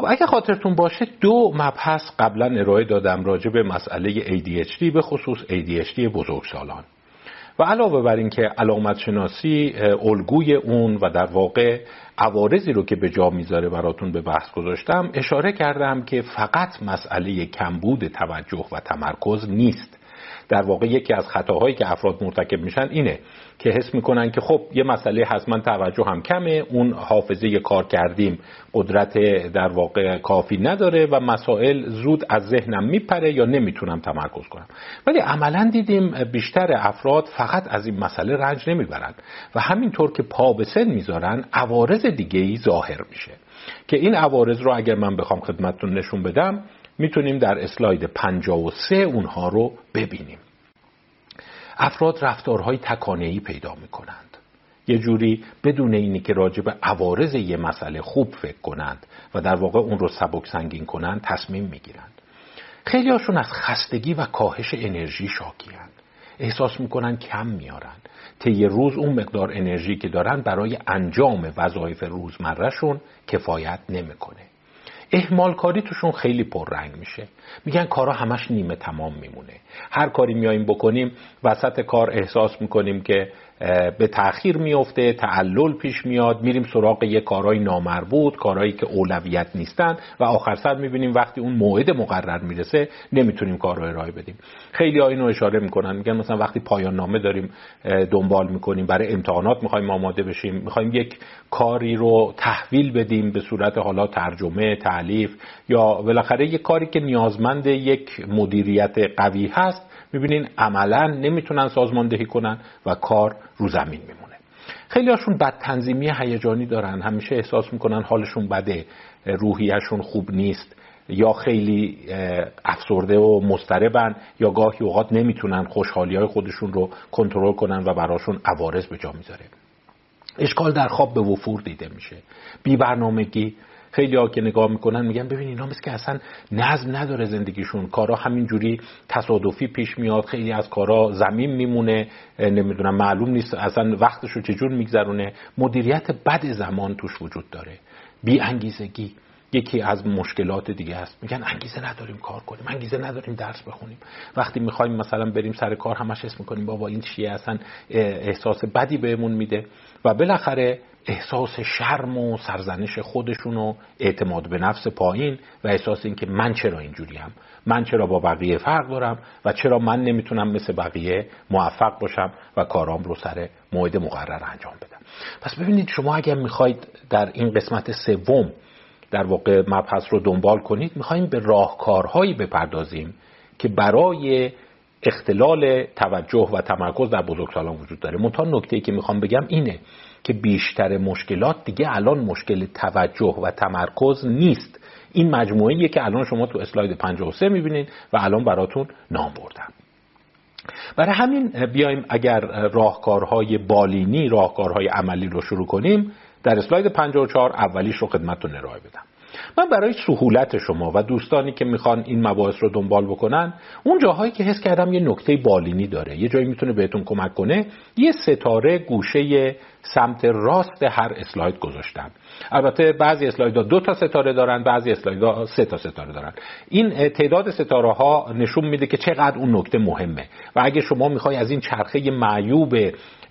خب اگه خاطرتون باشه دو مبحث قبلا ارائه دادم راجع به مسئله ADHD به خصوص ADHD بزرگسالان. و علاوه بر اینکه علامت شناسی الگوی اون و در واقع عوارضی رو که به جا می‌ذاره براتون به بحث گذاشتم اشاره کردم که فقط مسئله کمبود توجه و تمرکز نیست. در واقع یکی از خطاهایی که افراد مرتکب میشن اینه که حس می‌کنن که خب یه مسئله هست من توجه هم کمه اون حافظه کار کردیم قدرت در واقع کافی نداره و مسائل زود از ذهنم میپره یا نمی‌تونم تمرکز کنم. ولی عملا دیدیم بیشتر افراد فقط از این مسئله رنج نمی‌برند و همینطور که پا به سن می‌ذارن عوارض دیگه ای ظاهر میشه. که این عوارض رو اگر من بخوام خدمتتون نشون بدم می‌تونیم در اسلاید 53 اونها رو ببینیم. افراد رفتارهای تکانهی پیدا می‌کنند. یه جوری بدون اینی که راجع به عوارض یه مسئله خوب فکر کنند و در واقع اون رو سبک سنگین کنند تصمیم می‌گیرند. خیلی هاشون از خستگی و کاهش انرژی شاکیند احساس می‌کنن کم میارن طی روز اون مقدار انرژی که دارن برای انجام وظایف روزمرهشون کفایت نمی‌کنه. اهمال کاری توشون خیلی پررنگ میشه. میگن کارا همش نیمه تمام میمونه. هر کاری میاییم بکنیم وسط کار احساس می‌کنیم که به تاخیر میفته تعلل پیش میاد میریم سراغ یه کارهای نامربوط کارهایی که اولویت نیستن و آخر سر می‌بینیم وقتی اون موعد مقرر می‌رسه نمی‌تونیم کار رو ارائه بدیم. خیلی ها اینو اشاره می‌کنن میگن مثلا وقتی پایان نامه داریم دنبال می‌کنیم برای امتحانات می‌خوایم آماده بشیم می‌خوایم یک کاری رو تحویل بدیم به صورت حالا ترجمه تعلیف یا بالاخره یک کاری که نیازمند یک مدیریت قوی هست می‌بینین عملا نمی‌تونن سازماندهی کنن و کار رو زمین میمونه. خیلی هاشون بد تنظیمی هیجانی دارن. همیشه احساس می‌کنن حالشون بده روحیشون خوب نیست یا خیلی افسرده و مضطربن یا گاهی اوقات نمی‌تونن خوشحالی های خودشون رو کنترل کنن و براشون عوارض به جا می‌ذاره. اشکال در خواب به وفور دیده میشه. بی برنامگی خیلی ها که نگاه می‌کنن میگن ببین اینا مثل که اصلا نظم نداره زندگیشون. کارا همینجوری تصادفی پیش میاد خیلی از کارا زمین میمونه نمی‌دونم معلوم نیست اصلا وقتش رو چجور میگذرونه. مدیریت بد زمان توش وجود داره. بی انگیزگی یکی از مشکلات دیگه هست میگن انگیزه نداریم کار کنیم انگیزه نداریم درس بخونیم. وقتی می‌خوایم مثلا بریم سر کار همش اسم می‌کنیم بابا این چیه؟ اصلا احساس بدی بهمون میده. و بالاخره احساس شرم و سرزنش خودشون و اعتماد به نفس پایین و احساس اینکه من چرا اینجوریم؟ من چرا با بقیه فرق دارم؟ و چرا من نمی‌تونم مثل بقیه موفق باشم و کارام رو سر موعد مقرر انجام بدم؟ پس ببینید شما اگر می‌خواید در این قسمت سوم در واقع مبحث رو دنبال کنید می‌خوایم به راهکارهایی بپردازیم که برای اختلال توجه و تمرکز در بزرگسالان وجود داره. منتها نکته که می‌خوام بگم اینه که بیشتر مشکلات دیگه الان مشکل توجه و تمرکز نیست. این مجموعه که الان شما تو اسلاید 53 می‌بینید و الان براتون نام بردم. برای همین بیایم اگر راهکارهای بالینی راهکارهای عملی رو شروع کنیم در اسلاید 54 اولیش رو خدمتتون ارائه بدم. من برای سهولت شما و دوستانی که می‌خوان این مباحث رو دنبال بکنن اون جاهایی که حس کردم یه نکته بالینی داره یه جایی می‌تونه بهتون کمک کنه یه ستاره گوشه سمت راست هر اسلاید گذاشتم البته بعضی اسلاید ها دو تا ستاره دارن بعضی اسلاید ها سه تا ستاره دارن. این تعداد ستاره ها نشون میده که چقدر اون نکته مهمه. و اگه شما می‌خوای از این چرخه معیوب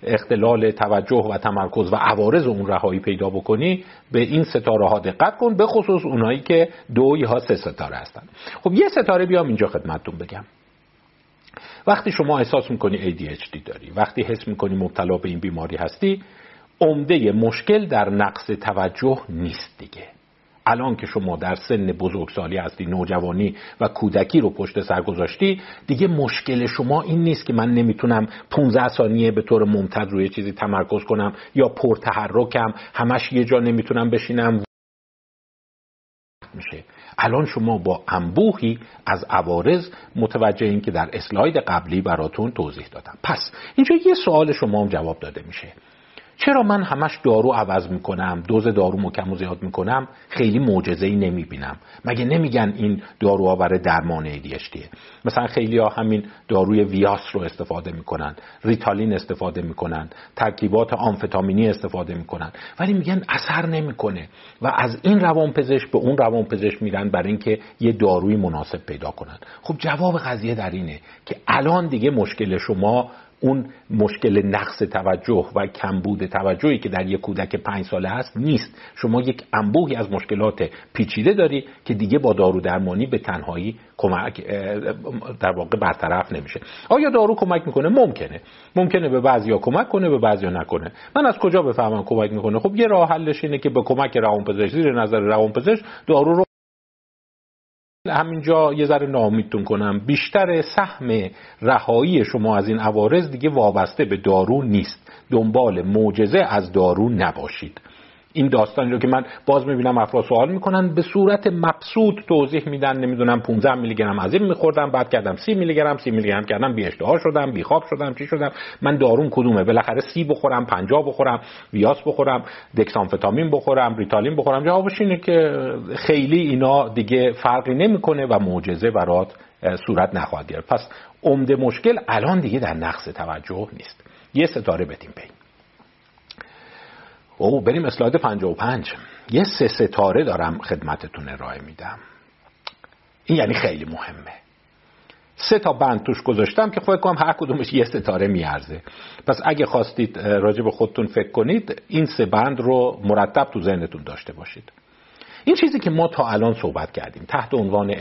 اختلال توجه و تمرکز و عوارض اون رهایی پیدا بکنی به این ستاره ها دقت کن به خصوص اونایی که دو یا سه ستاره هستن. خب یه ستاره بیام اینجا خدمتتون بگم. وقتی شما احساس می‌کنی ADHD داری وقتی حس می‌کنی مبتلا به این بیماری هستی عمده مشکل در نقص توجه نیست دیگه. الان که شما در سن بزرگسالی هستی نوجوانی و کودکی رو پشت سر گذاشتی دیگه مشکل شما این نیست که من نمی‌تونم 15 ثانیه به طور ممتد روی چیزی تمرکز کنم یا پرتحرکم همش یه جا نمی‌تونم بشینم. میشه. الان شما با انبوهی از عوارض متوجه این که در اسلاید قبلی براتون توضیح دادم. پس اینجا یه سوال شما هم جواب داده میشه. چرا من همش دارو عوض می‌کنم؟ دوز دارو مکم و زیاد می‌کنم؟ خیلی معجزه ای نمی‌بینم. مگه نمیگن این داروها برای درمان ADHD مثلا خیلی ها همین داروی ویاس رو استفاده می‌کنن ریتالین استفاده می‌کنن ترکیبات آمفتامینی استفاده می‌کنن. ولی میگن اثر نمی‌کنه و از این روانپزشک به اون روانپزشک میرن برای اینکه یه داروی مناسب پیدا کنن. خب جواب قضیه در اینه که الان دیگه مشکل شما اون مشکل نقص توجه و کمبود توجهی که در یک کودک پنج ساله هست نیست. شما یک انبوهی از مشکلات پیچیده داری که دیگه با دارو درمانی به تنهایی کمک در واقع برطرف نمیشه. آیا دارو کمک می‌کنه؟ ممکنه. ممکنه به بعضیا کمک کنه به بعضیا نکنه. من از کجا بفهمم کمک می‌کنه؟ خب یه راه حلش اینه که به کمک روانپزشک زیر نظر روانپزشک دارو رو همینجا یه ذره ناامیدتون کنم. بیشتر سهم رهایی شما از این عوارض دیگه وابسته به دارو نیست. دنبال معجزه از دارو نباشید. این داستانی رو که من باز می‌بینم افراد سوال می‌کنن به صورت مبسوط توضیح میدن نمی‌دونم 15 میلی گرم از این میخوردم بعد کردم 30 میلی گرم 30 میلی گرم کردم بی اشتها شدم بی خواب شدم چی شدم؟ من دارون کدومه؟ بالاخره سی بخورم 50 بخورم ویاس بخورم دکسامفتامین بخورم ریتالین بخورم. جوابش اینه که خیلی اینا دیگه فرقی نمی‌کنه و معجزه برات صورت نخواهد گرفت. پس عمده مشکل الان دیگه در نقص توجه نیست. یه ستاره بدیم بین او بریم اسلاید 55 یه سه ستاره دارم خدمتتون ارائه میدم. این یعنی خیلی مهمه. سه تا بند توش گذاشتم که کنم هر کدومش یه ستاره میارزه. پس اگه خواستید راجع به خودتون فکر کنید این سه بند رو مرتب تو ذهنتون داشته باشید. این چیزی که ما تا الان صحبت کردیم تحت عنوان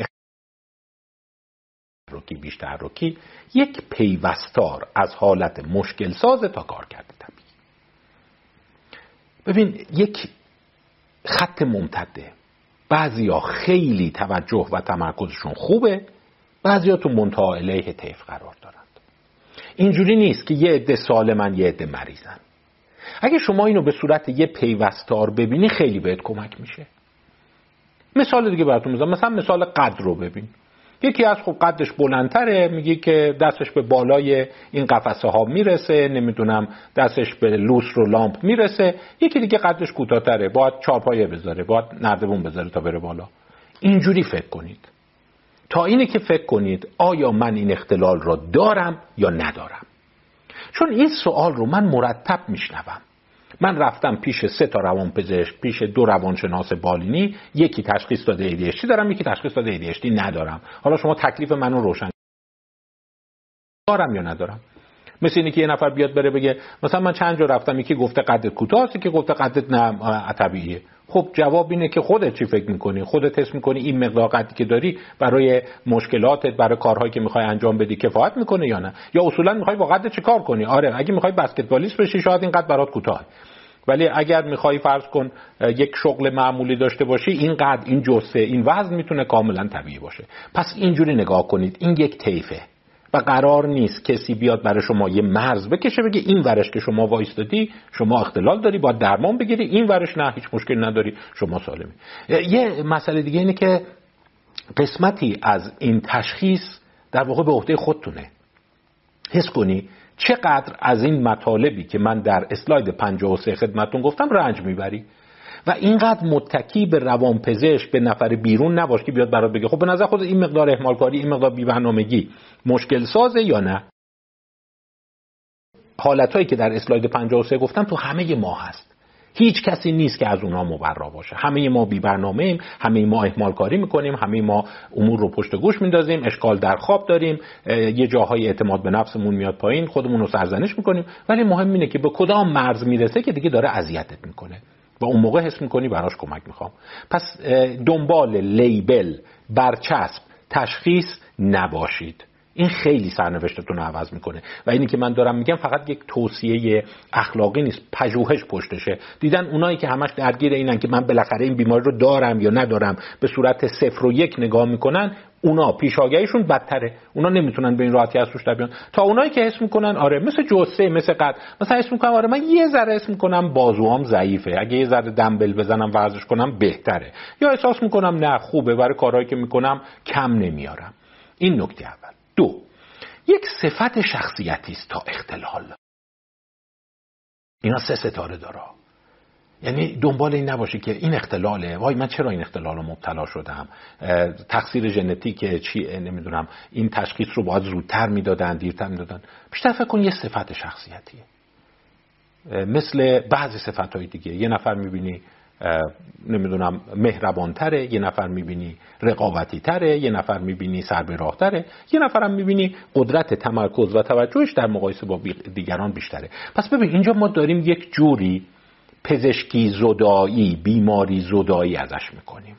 روکی بیشتر روکی یک پیوستار از حالت مشکل ساز تا کار کرده. ببین یک خط ممتده. بعضیا خیلی توجه و تمرکزشون خوبه بعضیا تو منتها علیه طیف قرار دارند. اینجوری نیست که یه عده سالمن یه عده مریضن اگه شما اینو به صورت یه پیوستار ببینی خیلی بهت کمک میشه. مثال دیگه براتون می‌زنم. مثلا مثال قدر رو ببین. یکی از خب قدش بلندتره میگه که دستش به بالای این قفسه ها می‌رسه نمی‌دونم دستش به لوس رو لامپ می‌رسه. یکی دیگه قدش کوتاهتره باید چارپایه بذاره باید نردبون بذاره تا بره بالا. اینجوری فکر کنید. تا اینه که فکر کنید آیا من این اختلال را دارم یا ندارم؟ چون این سوال رو من مرتب میشنوم. من رفتم پیش سه تا روانپزشک پیش دو روانشناس بالینی یکی تشخیص داده ADHD دارم یکی تشخیص داده ADHD ندارم. حالا شما تکلیف منو روشن دارم یا ندارم؟ مثل اینه که یه نفر بیاد بره بگه مثلا من چند جا رفتم یکی گفته قدت کوتاه که گفته قدت نه طبیعیه. خب جواب اینه که خودت چی فکر می‌کنی؟ خودت حس می‌کنی این مقدار قدی که داری برای مشکلاتت برای کارهایی که می‌خوای انجام بدی کفایت می‌کنه یا نه؟ یا اصولا می‌خوای با قدت چه کار کنی؟ آره اگه می‌خوای بسکتبالیست بشی شاید این قد برات کوتاه ولی اگر می‌خوای فرض کن یک شغل معمولی داشته باشی این قد این جسه این وزن می‌تونه کاملا طبیعی باشه. پس اینجوری نگاه کنید. این یک طیفه. و قرار نیست کسی بیاد برای شما یه مرز بکشه بگه این ورش که شما وایستادی شما اختلال داری با درمان بگیری این ورش نه هیچ مشکل نداری شما سالمی. یه مسئله دیگه اینه که قسمتی از این تشخیص در واقع به عهده خودتونه. حس کنی چقدر از این مطالبی که من در اسلاید 53 خدمتون گفتم رنج می‌بری؟ و اینقدر متکی به روانپزشک به نفر بیرون نباش که بیاد برات بگه خب به نظر خود این مقدار اهمال کاری این مقدار بی‌برنامگی مشکل سازه یا نه؟ حالتهایی که در اسلاید 53 گفتم تو همه ما هست. هیچ کسی نیست که از اونها مبرا باشه. همه ما بی برنامه ایم همه ما اهمال کاری می‌کنیم همه ما امور رو پشت گوش میندازیم اشکال در خواب داریم یه جاهای اعتماد به نفسمون میاد پایین خودمون رو سرزنش می‌کنیم. ولی مهم اینه که به کدام مرز می‌رسه که دیگه داره اذیتت می‌کنه. و اون موقع حس می‌کنی براش کمک می‌خوام. پس دنبال لیبل برچسب تشخیص نباشید. این خیلی سرنوشتتون رو عوض می‌کنه. و اینی که من دارم میگم فقط یک توصیه اخلاقی نیست پژوهش پشتشه. دیدن اونایی که همش درگیر اینن که من بالاخره این بیماری رو دارم یا ندارم به صورت صفر و یک نگاه می‌کنن اونا پیشاگهیشون بدتره. اونا نمی‌تونن به این راحتی از روش بیان. تا اونایی که حس می‌کنن آره مثل جسه مثل قد. مثلا حس می‌کنم آره من یه ذره حس می‌کنم بازوام ضعیفه. اگه یه ذره دمبل بزنم ورزش کنم بهتره. یا احساس می‌کنم نه خوبه برای کارهایی که می‌کنم کم نمیارم. این نکته دو. یک صفت شخصیتی است تا اختلال. اینا سه ستاره داره. یعنی دنبال این نباشه که این اختلاله. وای من چرا این اختلال رو مبتلا شدم؟ تقصیر ژنتیک چی؟ نمی‌دونم. این تشخیص رو باید زودتر می‌دادن دیرتر می‌دادن. بیشتر فکر کن یه صفت شخصیتیه. مثل بعضی صفت های دیگه. یه نفر می‌بینی نمی‌دونم مهربانتره یه نفر می‌بینی رقابتی تره یه نفر می‌بینی سر تره یه نفر هم می‌بینی قدرت تمرکز و توجهش در مقایسه با دیگران بیشتره. پس ببین اینجا ما داریم یک جوری پزشکی زدایی بیماری زدایی ازش می‌کنیم.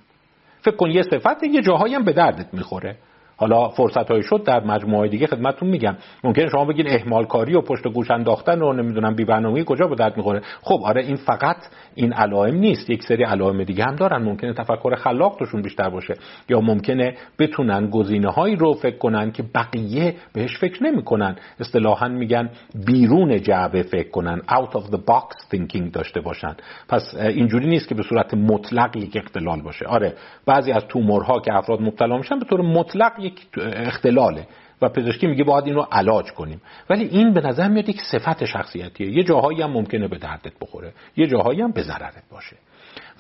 فکر کن یه صفت یه جاهایی هم به دردت می‌خوره. حالا فرصت های شد در مجموعه دیگه خدمتتون میگم. ممکنه شما بگین اهمال کاری و پشت گوش انداختن و نمی‌دونم بی برنامه‌ای کجا به درد می‌خوره. خب آره این فقط این علائم نیست. یک سری علائم دیگه هم دارن. ممکنه تفکر خلاق توشون بیشتر باشه یا ممکنه بتونن گزینه هایی رو فکر کنن که بقیه بهش فکر نمی‌کنن. اصطلاحا میگن بیرون جعبه فکر کنن. Out of the box thinking داشته باشن. پس اینجوری نیست که به صورت مطلق یک اختلال باشه. آره بعضی از تومورها که افراد مبتلا میشن به طور مطلق یک اختلاله. و پزشکی میگه باید این رو علاج کنیم. ولی این به نظر میاد یک صفت شخصیتیه. یه جاهایی هم ممکنه به دردت بخوره. یه جاهایی هم به ضررت باشه.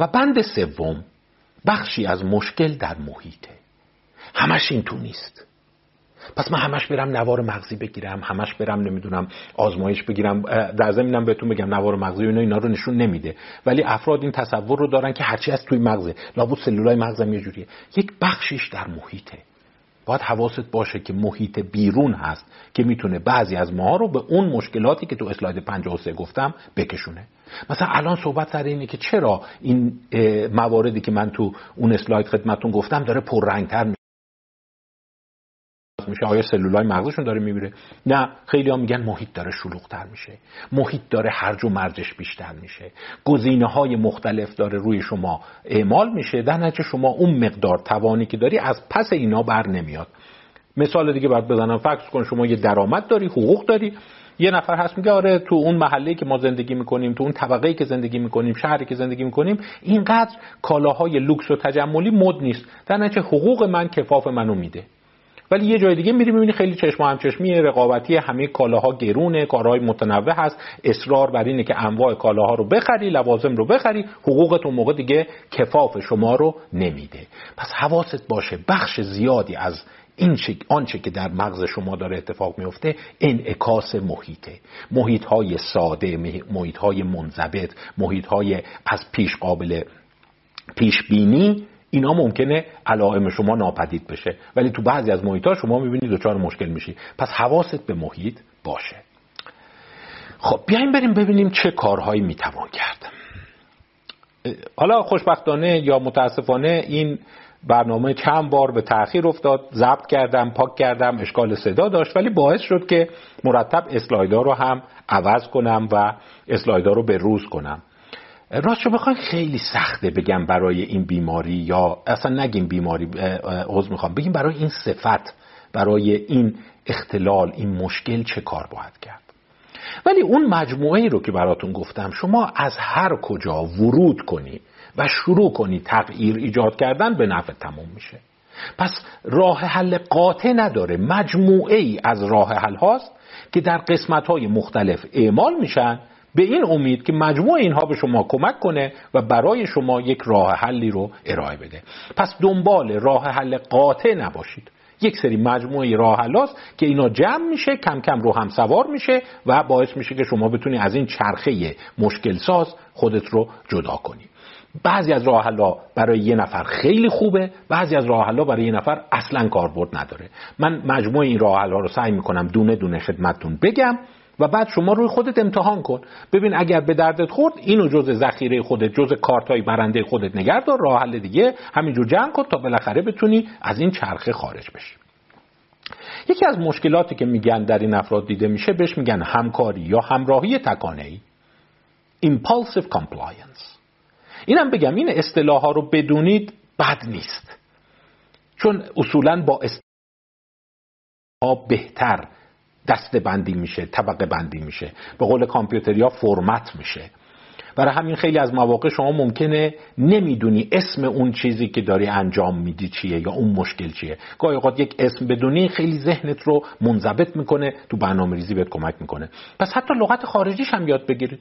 و بند سوم بخشی از مشکل در محیطه. همش این تو نیست. پس من همش برم نوار مغزی بگیرم همش برم نمی‌دونم آزمایش بگیرم در زمینم بهتون بگم نوار مغزی اینا اینا رو نشون نمیده. ولی افراد این تصور رو دارن که هرچی از توی مغزه لابد سلولای مغزم یه جوریه. یک بخشیش در محیطه. باید حواست باشه که محیط بیرون هست که می‌تونه بعضی از ماها رو به اون مشکلاتی که تو اسلاید 53 گفتم بکشونه. مثلا الان صحبت سر اینه که چرا این مواردی که من تو اون اسلاید خدمتون گفتم داره پررنگتر میشه آیا سلولای مغزشون داره میمیره؟ نه خیلی ها میگن محیط داره شلوغتر میشه. محیط داره هرج و مرجش بیشتر میشه. گزینه های مختلف داره روی شما اعمال میشه در نتیجه شما اون مقدار توانی که داری از پس اینا بر نمیاد. مثال دیگه باید بزنم فرض کن شما یه درآمد داری حقوق داری. یه نفر هست میگه آره تو اون محله که ما زندگی می‌کنیم تو اون طبقه که زندگی می‌کنیم شهری که زندگی می‌کنیم اینقدر کالاهای لوکس و تجملی مد نیست. در حقوق من کفاف منو میده. ولی یه جای دیگه میری می‌بینی خیلی چشم همچشمی رقابتی همه کالاها گرونه کارهای متنوع هست. اصرار بر اینه که انواع کالاها رو بخری لوازم رو بخری حقوقت اون موقع دیگه کفاف شما رو نمیده. پس حواست باشه بخش زیادی از این آنچه که در مغز شما داره اتفاق میفته انعکاس محیطه. محیط های ساده محیط های منضبط محیط های از پیش قابل پیش بینی اینا ممکنه علائم شما ناپدید بشه. ولی تو بعضی از محیط ها شما می‌بینید دچار مشکل میشی. پس حواست به محیط باشه. خب بیایم بریم ببینیم چه کارهایی می‌توان کرد. حالا خوشبختانه یا متاسفانه این برنامه چند بار به تاخیر افتاد. ضبط کردم پاک کردم اشکال صدا داشت. ولی باعث شد که مرتب اسلایدار رو هم عوض کنم و اسلایدار رو به روز کنم. راست رو بخواین خیلی سخته بگم برای این بیماری یا اصلا نگیم بیماری عوض می‌خوام. بگیم برای این صفت برای این اختلال این مشکل چه کار باید کرد؟ ولی اون مجموعه رو که براتون گفتم شما از هر کجا ورود کنی و شروع کنی تغییر ایجاد کردن به نفع تموم میشه. پس راه حل قاطع نداره. مجموعه ای از راه حل هاست که در قسمت های مختلف اعمال میشن به این امید که مجموع اینها به شما کمک کنه و برای شما یک راه حلی رو ارائه بده. پس دنبال راه حل قاطع نباشید. یک سری مجموعه راه حلاست که اینا جمع میشه کم کم رو هم سوار میشه و باعث میشه که شما بتونی از این چرخه مشکل ساز خودت رو جدا کنی. بعضی از راه برای یه نفر خیلی خوبه بعضی از راه برای یه نفر اصلا کاربرد نداره. من مجموعه این راه رو سعی می‌کنم دونه دونه خدمتتون بگم. و بعد شما روی خودت امتحان کن. ببین اگر به دردت خورد اینو جز ذخیره خودت جز کارتای برنده خودت نگردار راه حل دیگه. همینجور جمع کن تا بالاخره بتونی از این چرخه خارج بشی. یکی از مشکلاتی که میگن در این افراد دیده میشه بهش میگن همکاری یا همراهی تکانه ای impulsive compliance. اینم بگم این اصطلاح ها رو بدونید بد نیست. چون اصولا با اصطلاح بهتر دسته بندی میشه طبقه بندی میشه. به قول کامپیوتریا فرمت میشه. برای همین خیلی از مواقع شما ممکنه نمی‌دونی اسم اون چیزی که داری انجام میدی چیه یا اون مشکل چیه. گاهی اوقات یک اسم بدونی خیلی ذهنت رو منضبط می‌کنه تو برنامه ریزی بهت کمک می‌کنه. پس حتی لغت خارجیش هم یاد بگیرید.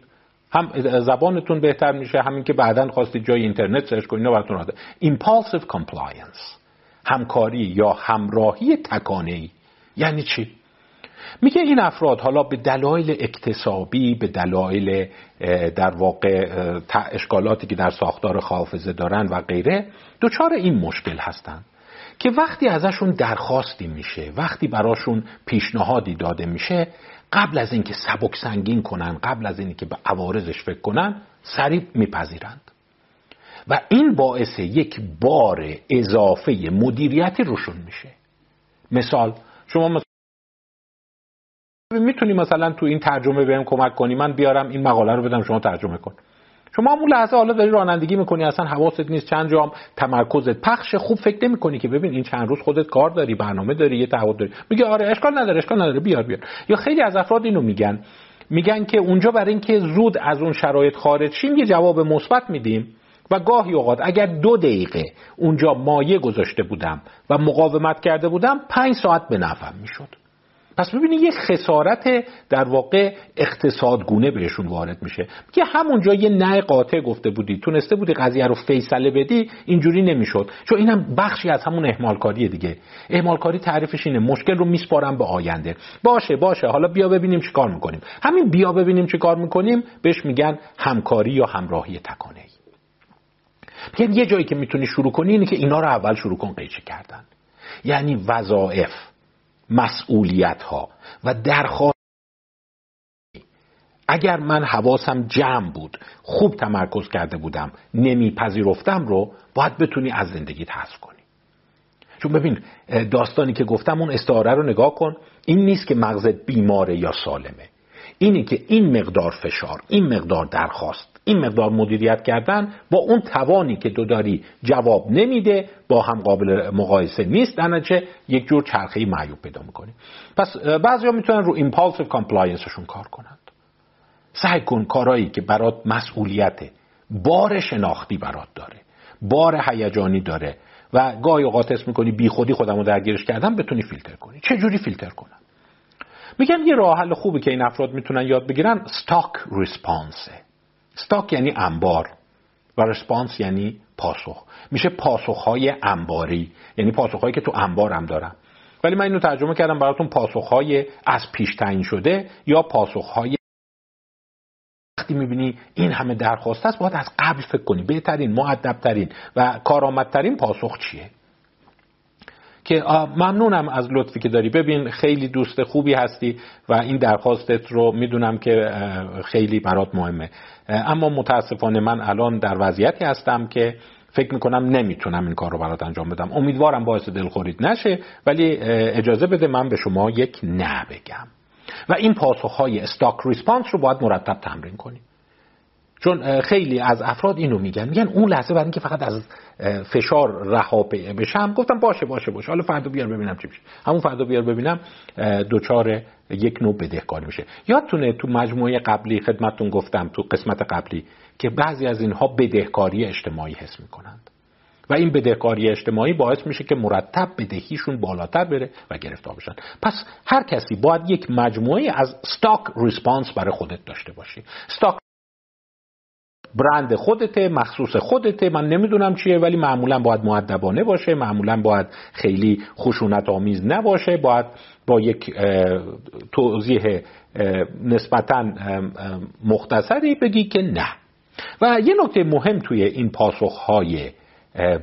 هم زبانتون بهتر میشه همین که بعدا خواستید جای اینترنت سرچ کنید اینا براتون راحته. Impulsive compliance همکاری یا همراهی تکانه یعنی چی؟ میگه این افراد حالا به دلایل اکتسابی به دلایل در واقع اشکالاتی که در ساختار حافظه دارن و غیره دچار این مشکل هستند که وقتی ازشون درخواستی میشه وقتی براشون پیشنهادی داده میشه قبل از اینکه سبک سنگین کنن قبل از اینکه به عوارضش فکر کنن سریع میپذیرند. و این باعث یک بار اضافه مدیریتی روشون میشه. مثال شما می‌تونی مثلا تو این ترجمه بهم کمک کنی من بیارم این مقاله رو بدم شما ترجمه کن. شما اون لحظه حالا داری رانندگی می‌کنی اصلا حواست نیست چند جام تمرکزت. پخش خوب فکر نمی‌کنی که ببین این چند روز خودت کار داری برنامه داری یه تعهد داری. میگه آره اشکال نداره اشکال نداره بیار بیار. یا خیلی از افراد اینو میگن. میگن که اونجا برای اینکه زود از اون شرایط خارج شیم یه جواب مثبت میدیم و گاهی اوقات اگر دو دقیقه اونجا مایه گذاشته بودم و مقاومت کرده بودم پنج ساعت به نفعم می‌شد. پس ببینید یه خسارت در واقع اقتصادگونه بهشون وارد میشه. که همونجا یه نه قاطع گفته بودی تونسته بودی قضیه رو فیصله بدی اینجوری نمی‌شد. چون اینم بخشی از همون اهمالکاری دیگه. اهمالکاری تعریفش اینه مشکل رو میسپارم به آینده. باشه باشه حالا بیا ببینیم چی کار می‌کنیم. همین بیا ببینیم چی کار می‌کنیم بهش میگن همکاری یا همراهی تکانه ای یه جایی که می‌تونی شروع کنی اینه که اینا رو اول شروع کن قیچی کردن. یعنی وظایف. مسئولیت ها و درخواست اگر من حواسم جمع بود خوب تمرکز کرده بودم نمیپذیرفتم رو باید بتونی از زندگیت حذف کنی. چون ببین داستانی که گفتم اون استعاره رو نگاه کن. این نیست که مغزت بیماره یا سالمه. اینه که این مقدار فشار این مقدار درخواست این مقدار مدیریت کردن با اون توانی که تو داری جواب نمیده با هم قابل مقایسه نیست در یک جور چرخه معیوب پیدا می‌کنی پس بعضیا می‌تونن رو impulsive compliance شون کار کنند. سعی کن کارایی که برات مسئولیت بار شناختی برات داره بار هیجانی داره و گاهی اوقات اسم می‌کنی بی خودی خودم رو درگیرش کردم بتونی فیلتر کنی. چه جوری فیلتر کنم؟ میگن یه راه حل خوبی که این افراد می‌تونن یاد بگیرن ستاک ریسپانسه ستاک یعنی انبار و رسپانس یعنی پاسخ. میشه پاسخهای انباری یعنی پاسخهایی که تو انبارم دارم ولی من اینو ترجمه کردم براتون پاسخهای از پیش تعیین شده یا پاسخهای وقتی می‌بینی این همه درخواست است باید از قبل فکر کنی. بهترین معدبترین و کارآمدترین پاسخ چیه؟ که ممنونم از لطفی که داری. ببین خیلی دوست خوبی هستی و این درخواستت رو می‌دونم که خیلی برات مهمه. اما متاسفانه من الان در وضعیتی هستم که فکر می‌کنم نمی‌تونم این کار رو برات انجام بدم. امیدوارم باعث دلخورید نشه ولی اجازه بده من به شما یک نه بگم. و این پاسخهای استاک ریسپانس رو باید مرتب تمرین کنیم. چون خیلی از افراد اینو میگن. میگن اون لحظه برای اینکه فقط از فشار رها بشم گفتم باشه باشه باشه. حالا فردا بیار ببینم چی میشه. همون فردا بیار ببینم دوچار یک نوع بدهکاری میشه. یادتونه تو مجموعه قبلی خدمتتون گفتم تو قسمت قبلی که بعضی از اینها بدهکاری اجتماعی حس می‌کنند. و این بدهکاری اجتماعی باعث میشه که مرتب بدهیشون بالاتر بره و گرفتار بشن. پس هر کسی باید یک مجموعه از stock response برای خودت داشته باشی. stock brand خودته مخصوص خودته. من نمی‌دونم چیه ولی معمولا باید مؤدبانه باشه. معمولا باید خیلی خشونت آمیز نباشه. باید با یک توضیح نسبتا مختصری بگی که نه. و یه نکته مهم توی این پاسخهای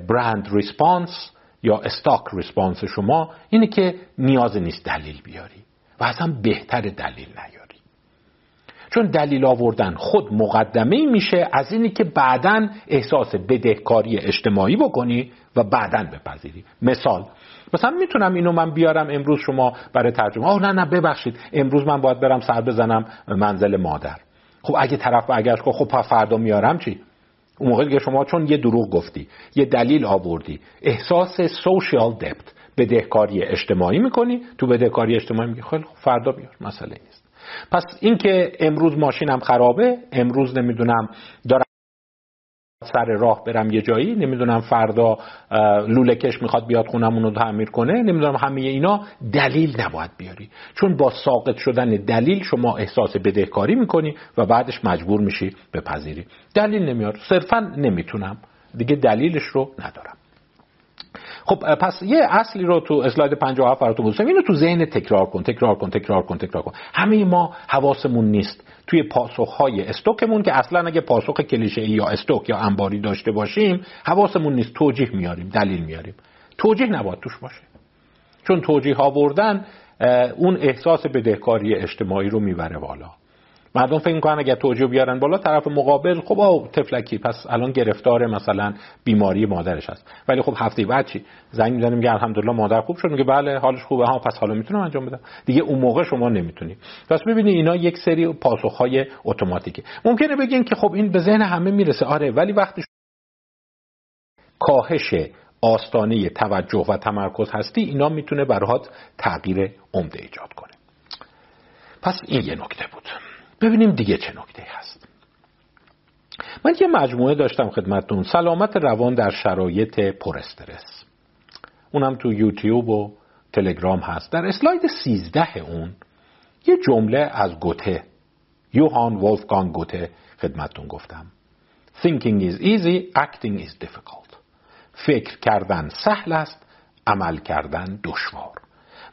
brand response یا stock response شما اینه که نیاز نیست دلیل بیاری و اصلا بهتره دلیل نیاری چون دلیل آوردن خود مقدمه میشه از اینی که بعدا احساس بدهکاری اجتماعی بکنی و بعدا بپذیری. مثال مثلا می‌تونم اینو من بیارم امروز شما برای ترجمه. آه نه نه ببخشید. امروز من باید برم سر بزنم منزل مادر. خب اگه طرف برگشت خب فردا میارم چی؟ اون موقع که شما چون یه دروغ گفتی یه دلیل آوردی احساس سوشیال دپت بدهکاری اجتماعی می‌کنی تو بدهکاری اجتماعی میگی خیلی فردا بیار مسئله نیست. پس اینکه امروز ماشینم خرابه امروز نمی‌دونم دارم سر راه برم یه جایی نمی‌دونم فردا لوله کش می‌خواد بیاد خونمون رو تعمیر کنه نمی‌دونم همه اینا دلیل نباید بیاری. چون با ساقط شدن دلیل شما احساس بدهکاری می‌کنی و بعدش مجبور میشی بپذیری. دلیل نمیار صرفا نمی‌تونم. دیگه دلیلش رو ندارم. خب پس یه اصلی رو تو اسلاید 57 براتون گذاشتم. اینو تو ذهن تکرار کن تکرار کن تکرار کن تکرار کن. همه ما حواسمون نیست. توی پاسخهای استوکمون که اصلا اگه پاسخ کلیشه یا استوک یا انباری داشته باشیم حواسمون نیست. توجیه میاریم دلیل میاریم. توجیه نباید توش باشه. چون توجیه آوردن اون احساس بدهکاری اجتماعی رو می‌بره بالا. مردم فکر می‌کنن اگر توجیه بیارن بالا طرف مقابل خب آو تفلکی پس الان گرفتار مثلا بیماری مادرش هست. ولی خب هفته بعد چی؟ زنگ می‌زنه میگه الحمدلله مادر خوب شد. میگه بله حالش خوبه. ها پس حالا می‌تونم انجام بدم. دیگه اون موقع شما نمی‌تونی. پس ببینید اینا یک سری پاسخهای اتوماتیکه. ممکنه بگین که خب این به ذهن همه می‌رسه. آره ولی وقتی کاهش آستانه توجه و تمرکز هستی اینا می‌تونه برات تغییر عمده ایجاد کنه. پس این یه نکته بود. ببینیم دیگه چه نکته هست. من یه مجموعه داشتم خدمتتون. سلامت روان در شرایط پر استرس. اونم تو یوتیوب و تلگرام هست. در اسلاید سیزده اون یه جمله از گوته یوهان ولفگان گوته خدمتتون گفتم. Thinking is easy, acting is difficult. فکر کردن سهل است عمل کردن دشوار.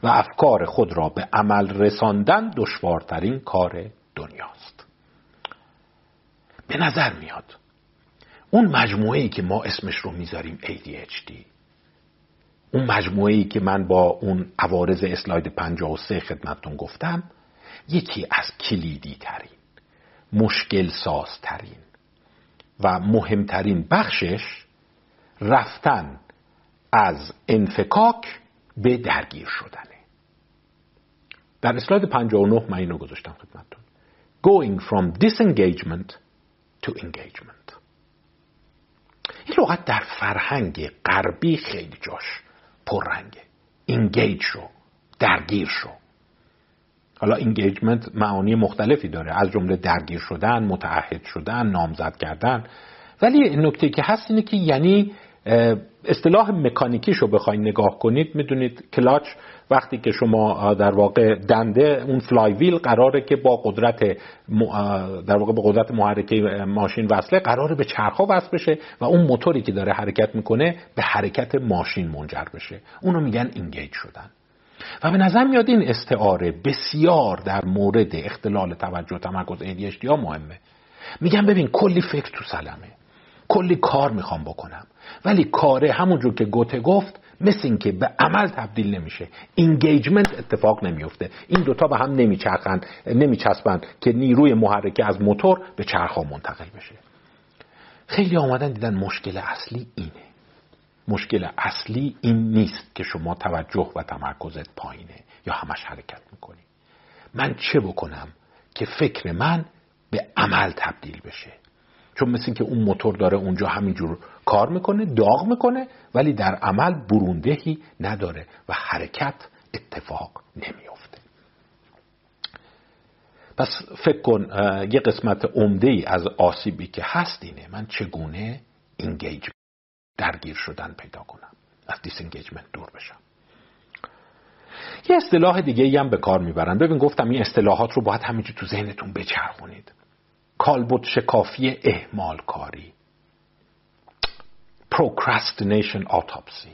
و افکار خود را به عمل رساندن دشوارترین کار دنیاست. به نظر میاد اون مجموعه ای که ما اسمش رو می‌ذاریم ADHD اون مجموعه ای که من با اون عوارض اسلاید 53 خدمتتون گفتم یکی از کلیدی ترین مشکل ساز ترین و مهمترین بخشش رفتن از انفکاک به درگیر شدنه. در اسلاید 59 من اینو گذاشتم خدمتتون. Going from disengagement to engagement. این لغت در فرهنگ غربی خیلی جاش پررنگه. Engage شو درگیر شو. حالا انگیجمنت معانی مختلفی داره. از جمله درگیر شدن متعهد شدن نامزد کردن. ولی نکته که هست اینه که یعنی اصطلاح مکانیکیش رو بخواید نگاه کنید می‌دونید کلاچ وقتی که شما در واقع دنده اون flywheel قراره که با قدرت در واقع با قدرت محرکه ماشین وصله قراره به چرخها وصل بشه و اون موتوری که داره حرکت می‌کنه به حرکت ماشین منجر بشه. اونو میگن engage شدن. و به نظر میاد این استعاره بسیار در مورد اختلال توجه تمرکز ADHD ها مهمه. میگن ببین کلی فکر تو سرمه. کلی کار می‌خوام بکنم. ولی کاره همونجور که گوته گفت مثل این که به عمل تبدیل نمیشه. engagement اتفاق نمیفته. این دوتا به هم نمیچرخند نمیچسبند که نیروی محرکه از موتور به چرخها منتقل بشه. خیلی آمدن دیدن مشکل اصلی اینه. مشکل اصلی این نیست که شما توجه و تمرکزت پایینه یا همش حرکت می‌کنی. من چه بکنم که فکر من به عمل تبدیل بشه؟ چون مثل که اون موتور داره اونجا همینجور کار می‌کنه داغ می‌کنه ولی در عمل بروندهی نداره و حرکت اتفاق نمیافته. پس فکر کن یه قسمت عمده ای از آسیبی که هست اینه. من چگونه انگیج درگیر شدن پیدا کنم؟ از دیسنگیجمنت دور بشم. یه اصطلاح دیگه ای هم به کار می‌برن. ببین گفتم این اصطلاحات رو باید همینجور تو ذهنتون بچرخونید. کالبد شکافی اهمال کاری procrastination autopsy.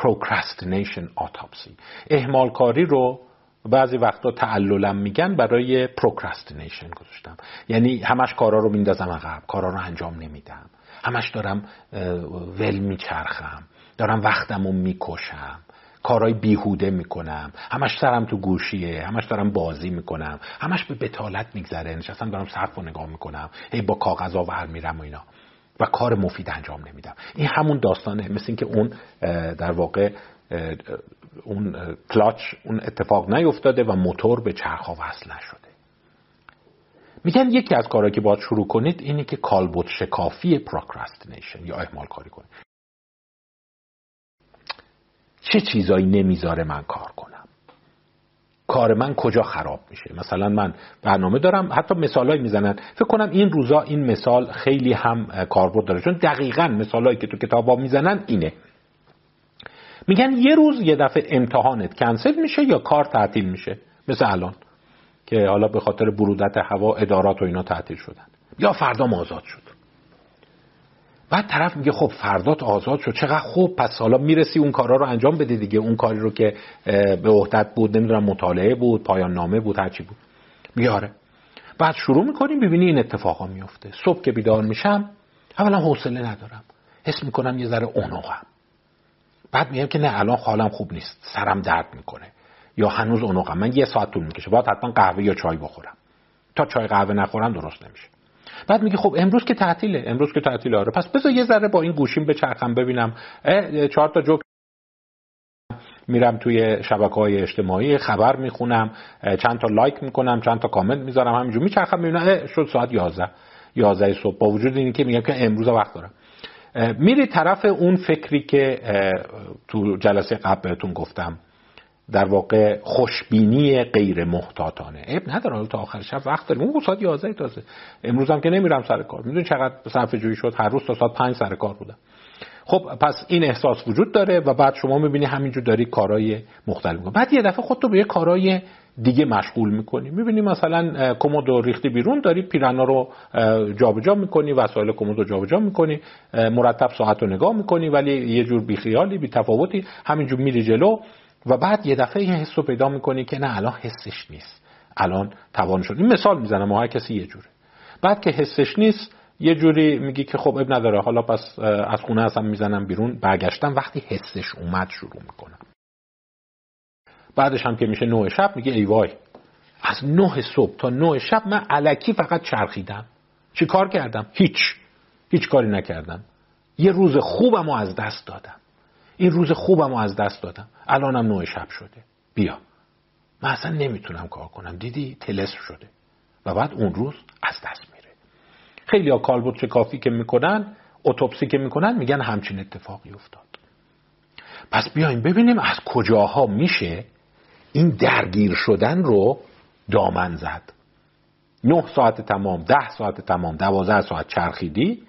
Procrastination autopsy. اهمال کاری رو بعضی وقتا تعللم میگن برای پروکرستینیشن گذاشتم. یعنی همش کارا رو میندازم عقب کارا رو انجام نمیدم. همش دارم ول میچرخم. دارم وقتم رو می‌کشم. کارهای بیهوده می‌کنم. همش سرم تو گوشیه همش دارم بازی می‌کنم. همش به بطالت میگذره. نشستم دارم سقف رو نگاه می‌کنم. هی با کاغذا ور میرم و اینا. و کار مفید انجام نمیدم. این همون داستانه. مثل اینکه اون در واقع اون کلاچ اون اتفاق نیفتاده و موتور به چرخها وصل نشده. میگن یکی از کارهایی که باید شروع کنید اینه که کالبدشکافی procrastination یا اهمال کاری کنید. چه چیزایی نمی‌ذاره من کار کنم؟ کار من کجا خراب میشه؟ مثلا من برنامه دارم حتی مثالایی می‌زنن. فکر کنم این روزا این مثال خیلی هم کاربرد داره. چون دقیقا مثالایی که تو کتابا می‌زنن اینه. میگن یه روز یه دفعه امتحانت کنسل میشه یا کار تعطیل میشه؟ مثل الان که حالا به خاطر برودت هوا ادارات و اینا تعطیل شدن. یا فردا آزاد شد. بعد طرف میگه خب فردات آزاد شد چقدر خوب پس حالا می‌رسی اون کارا رو انجام بده دیگه. اون کاری رو که به وحدت بود نمی‌دونم مطالعه بود پایان نامه بود هرچی بود. میگه آره. بعد شروع می‌کنیم ببینی این اتفاقا میفته صبح که بیدار میشم اولا حوصله ندارم. حس می‌کنم یه ذره اونوقم بعد میگم که نه الان حالم خوب نیست. سرم درد می‌کنه. یا هنوز اونوقم من یه ساعت طول می‌کشه. باید حتما قهوه یا چای بخورم. تا چای قهوه نخورم درست نمیشه. بعد میگه خب امروز که تعطیله امروز که تعطیله آره. پس بذار یه ذره با این گوشیم بچرخم ببینم. چهار تا جوک میرم توی شبکه های اجتماعی خبر می‌خونم چند تا لایک می‌کنم چند تا کامنت می‌ذارم همینجور میچرخم ببینم شد ساعت 11 11 صبح. با وجود اینی که میگم که امروز وقت دارم. میری طرف اون فکری که تو جلسه قبل بهتون گفتم. در واقع خوشبینی غیر محتاطانه. عیب نداره تا آخر شب وقت داریم. اون ساعت 11 تازه. امروز هم که نمیرم سر کار. می‌دونی چقدر صرف جویی شد؟ هر روز تا ساعت 5 سر کار بودم. خب پس این احساس وجود داره و بعد شما می‌بینی همینجور داری کارهای مختلف می‌کنی. بعد یه دفعه خودتو به یه کارهای دیگه مشغول می‌کنی. می‌بینی مثلا کمد ریختی بیرون داری پیرانا رو جابجا می‌کنی وسایل کمد رو جابجا می‌کنی مرتب ساعت رو نگاه می‌کنی ولی یه جور بیخیالی بی تفاوتی همینجور میری جلو. و بعد یه دفعه این حس رو پیدا می‌کنی که نه الان حسش نیست. الان توان شد. این مثال می‌زنم هر کسی یه جوره. بعد که حسش نیست یه جوری میگی که خب اب نداره حالا پس از خونه هستم می‌زنم بیرون. برگشتم وقتی حسش اومد شروع می‌کنم. بعدش هم که میشه نه شب میگه ای وای از نه صبح تا نه شب من علکی فقط چرخیدم. چی کار کردم؟ هیچ. هیچ کاری نکردم. یه روز خوبم رو از دست دادم. این روز خوبم رو از دست دادم. الانم نه شب شده. بیا. من اصلا نمی‌تونم کار کنم. دیدی؟ تلس شده. و بعد اون روز از دست میره. خیلی ها کالبوت کافی که می‌کنن اتوپسی که می‌کنن میگن همچین اتفاقی افتاد. پس بیایم ببینیم از کجاها میشه این درگیر شدن رو دامن زد. نه ساعت تمام ده ساعت تمام دوازده ساعت چرخیدی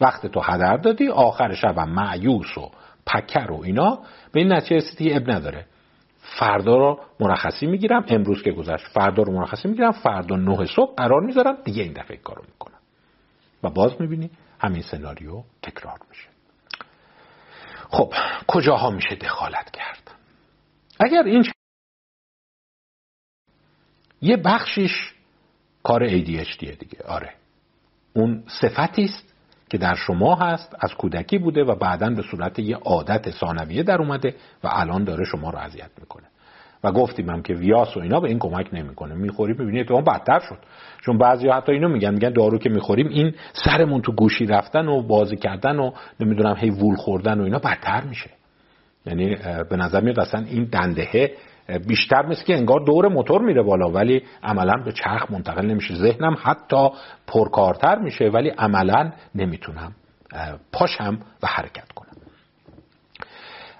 وقت تو هدر دادی آخر شبم معیوس و پکر و اینا به این نتیجه رسیدی اب نداره. فردا رو مرخصی می‌گیرم امروز که گذشت فردا رو مرخصی می‌گیرم فردا نه صبح قرار می‌ذارم دیگه این دفعه کارو می‌کنم. و باز می‌بینی همین سناریو تکرار میشه. خب کجاها میشه دخالت کرد؟ اگر این یه بخشیش کار ADHD دیگه. آره. اون صفتی است که در شما هست از کودکی بوده و بعدا به صورت یه عادت ثانویه در اومده و الان داره شما رو اذیت می‌کنه. و گفتیم هم که ویاس و اینا به این کمک نمی‌کنه. می‌خوری ببینید تو بدتر شد. چون بعضی حتی اینو میگن میگن دارو که می‌خوریم این سرمون تو گوشی رفتن و بازی کردن و نمی‌دونم هی وول خوردن و اینا بدتر میشه. یعنی به نظر میاد اصلا این دندهه بیشتر مثل که انگار دور موتور میره بالا ولی عملا به چرخ منتقل نمیشه. ذهنم حتی پرکارتر میشه ولی عملا نمی‌تونم پاشم و حرکت کنم.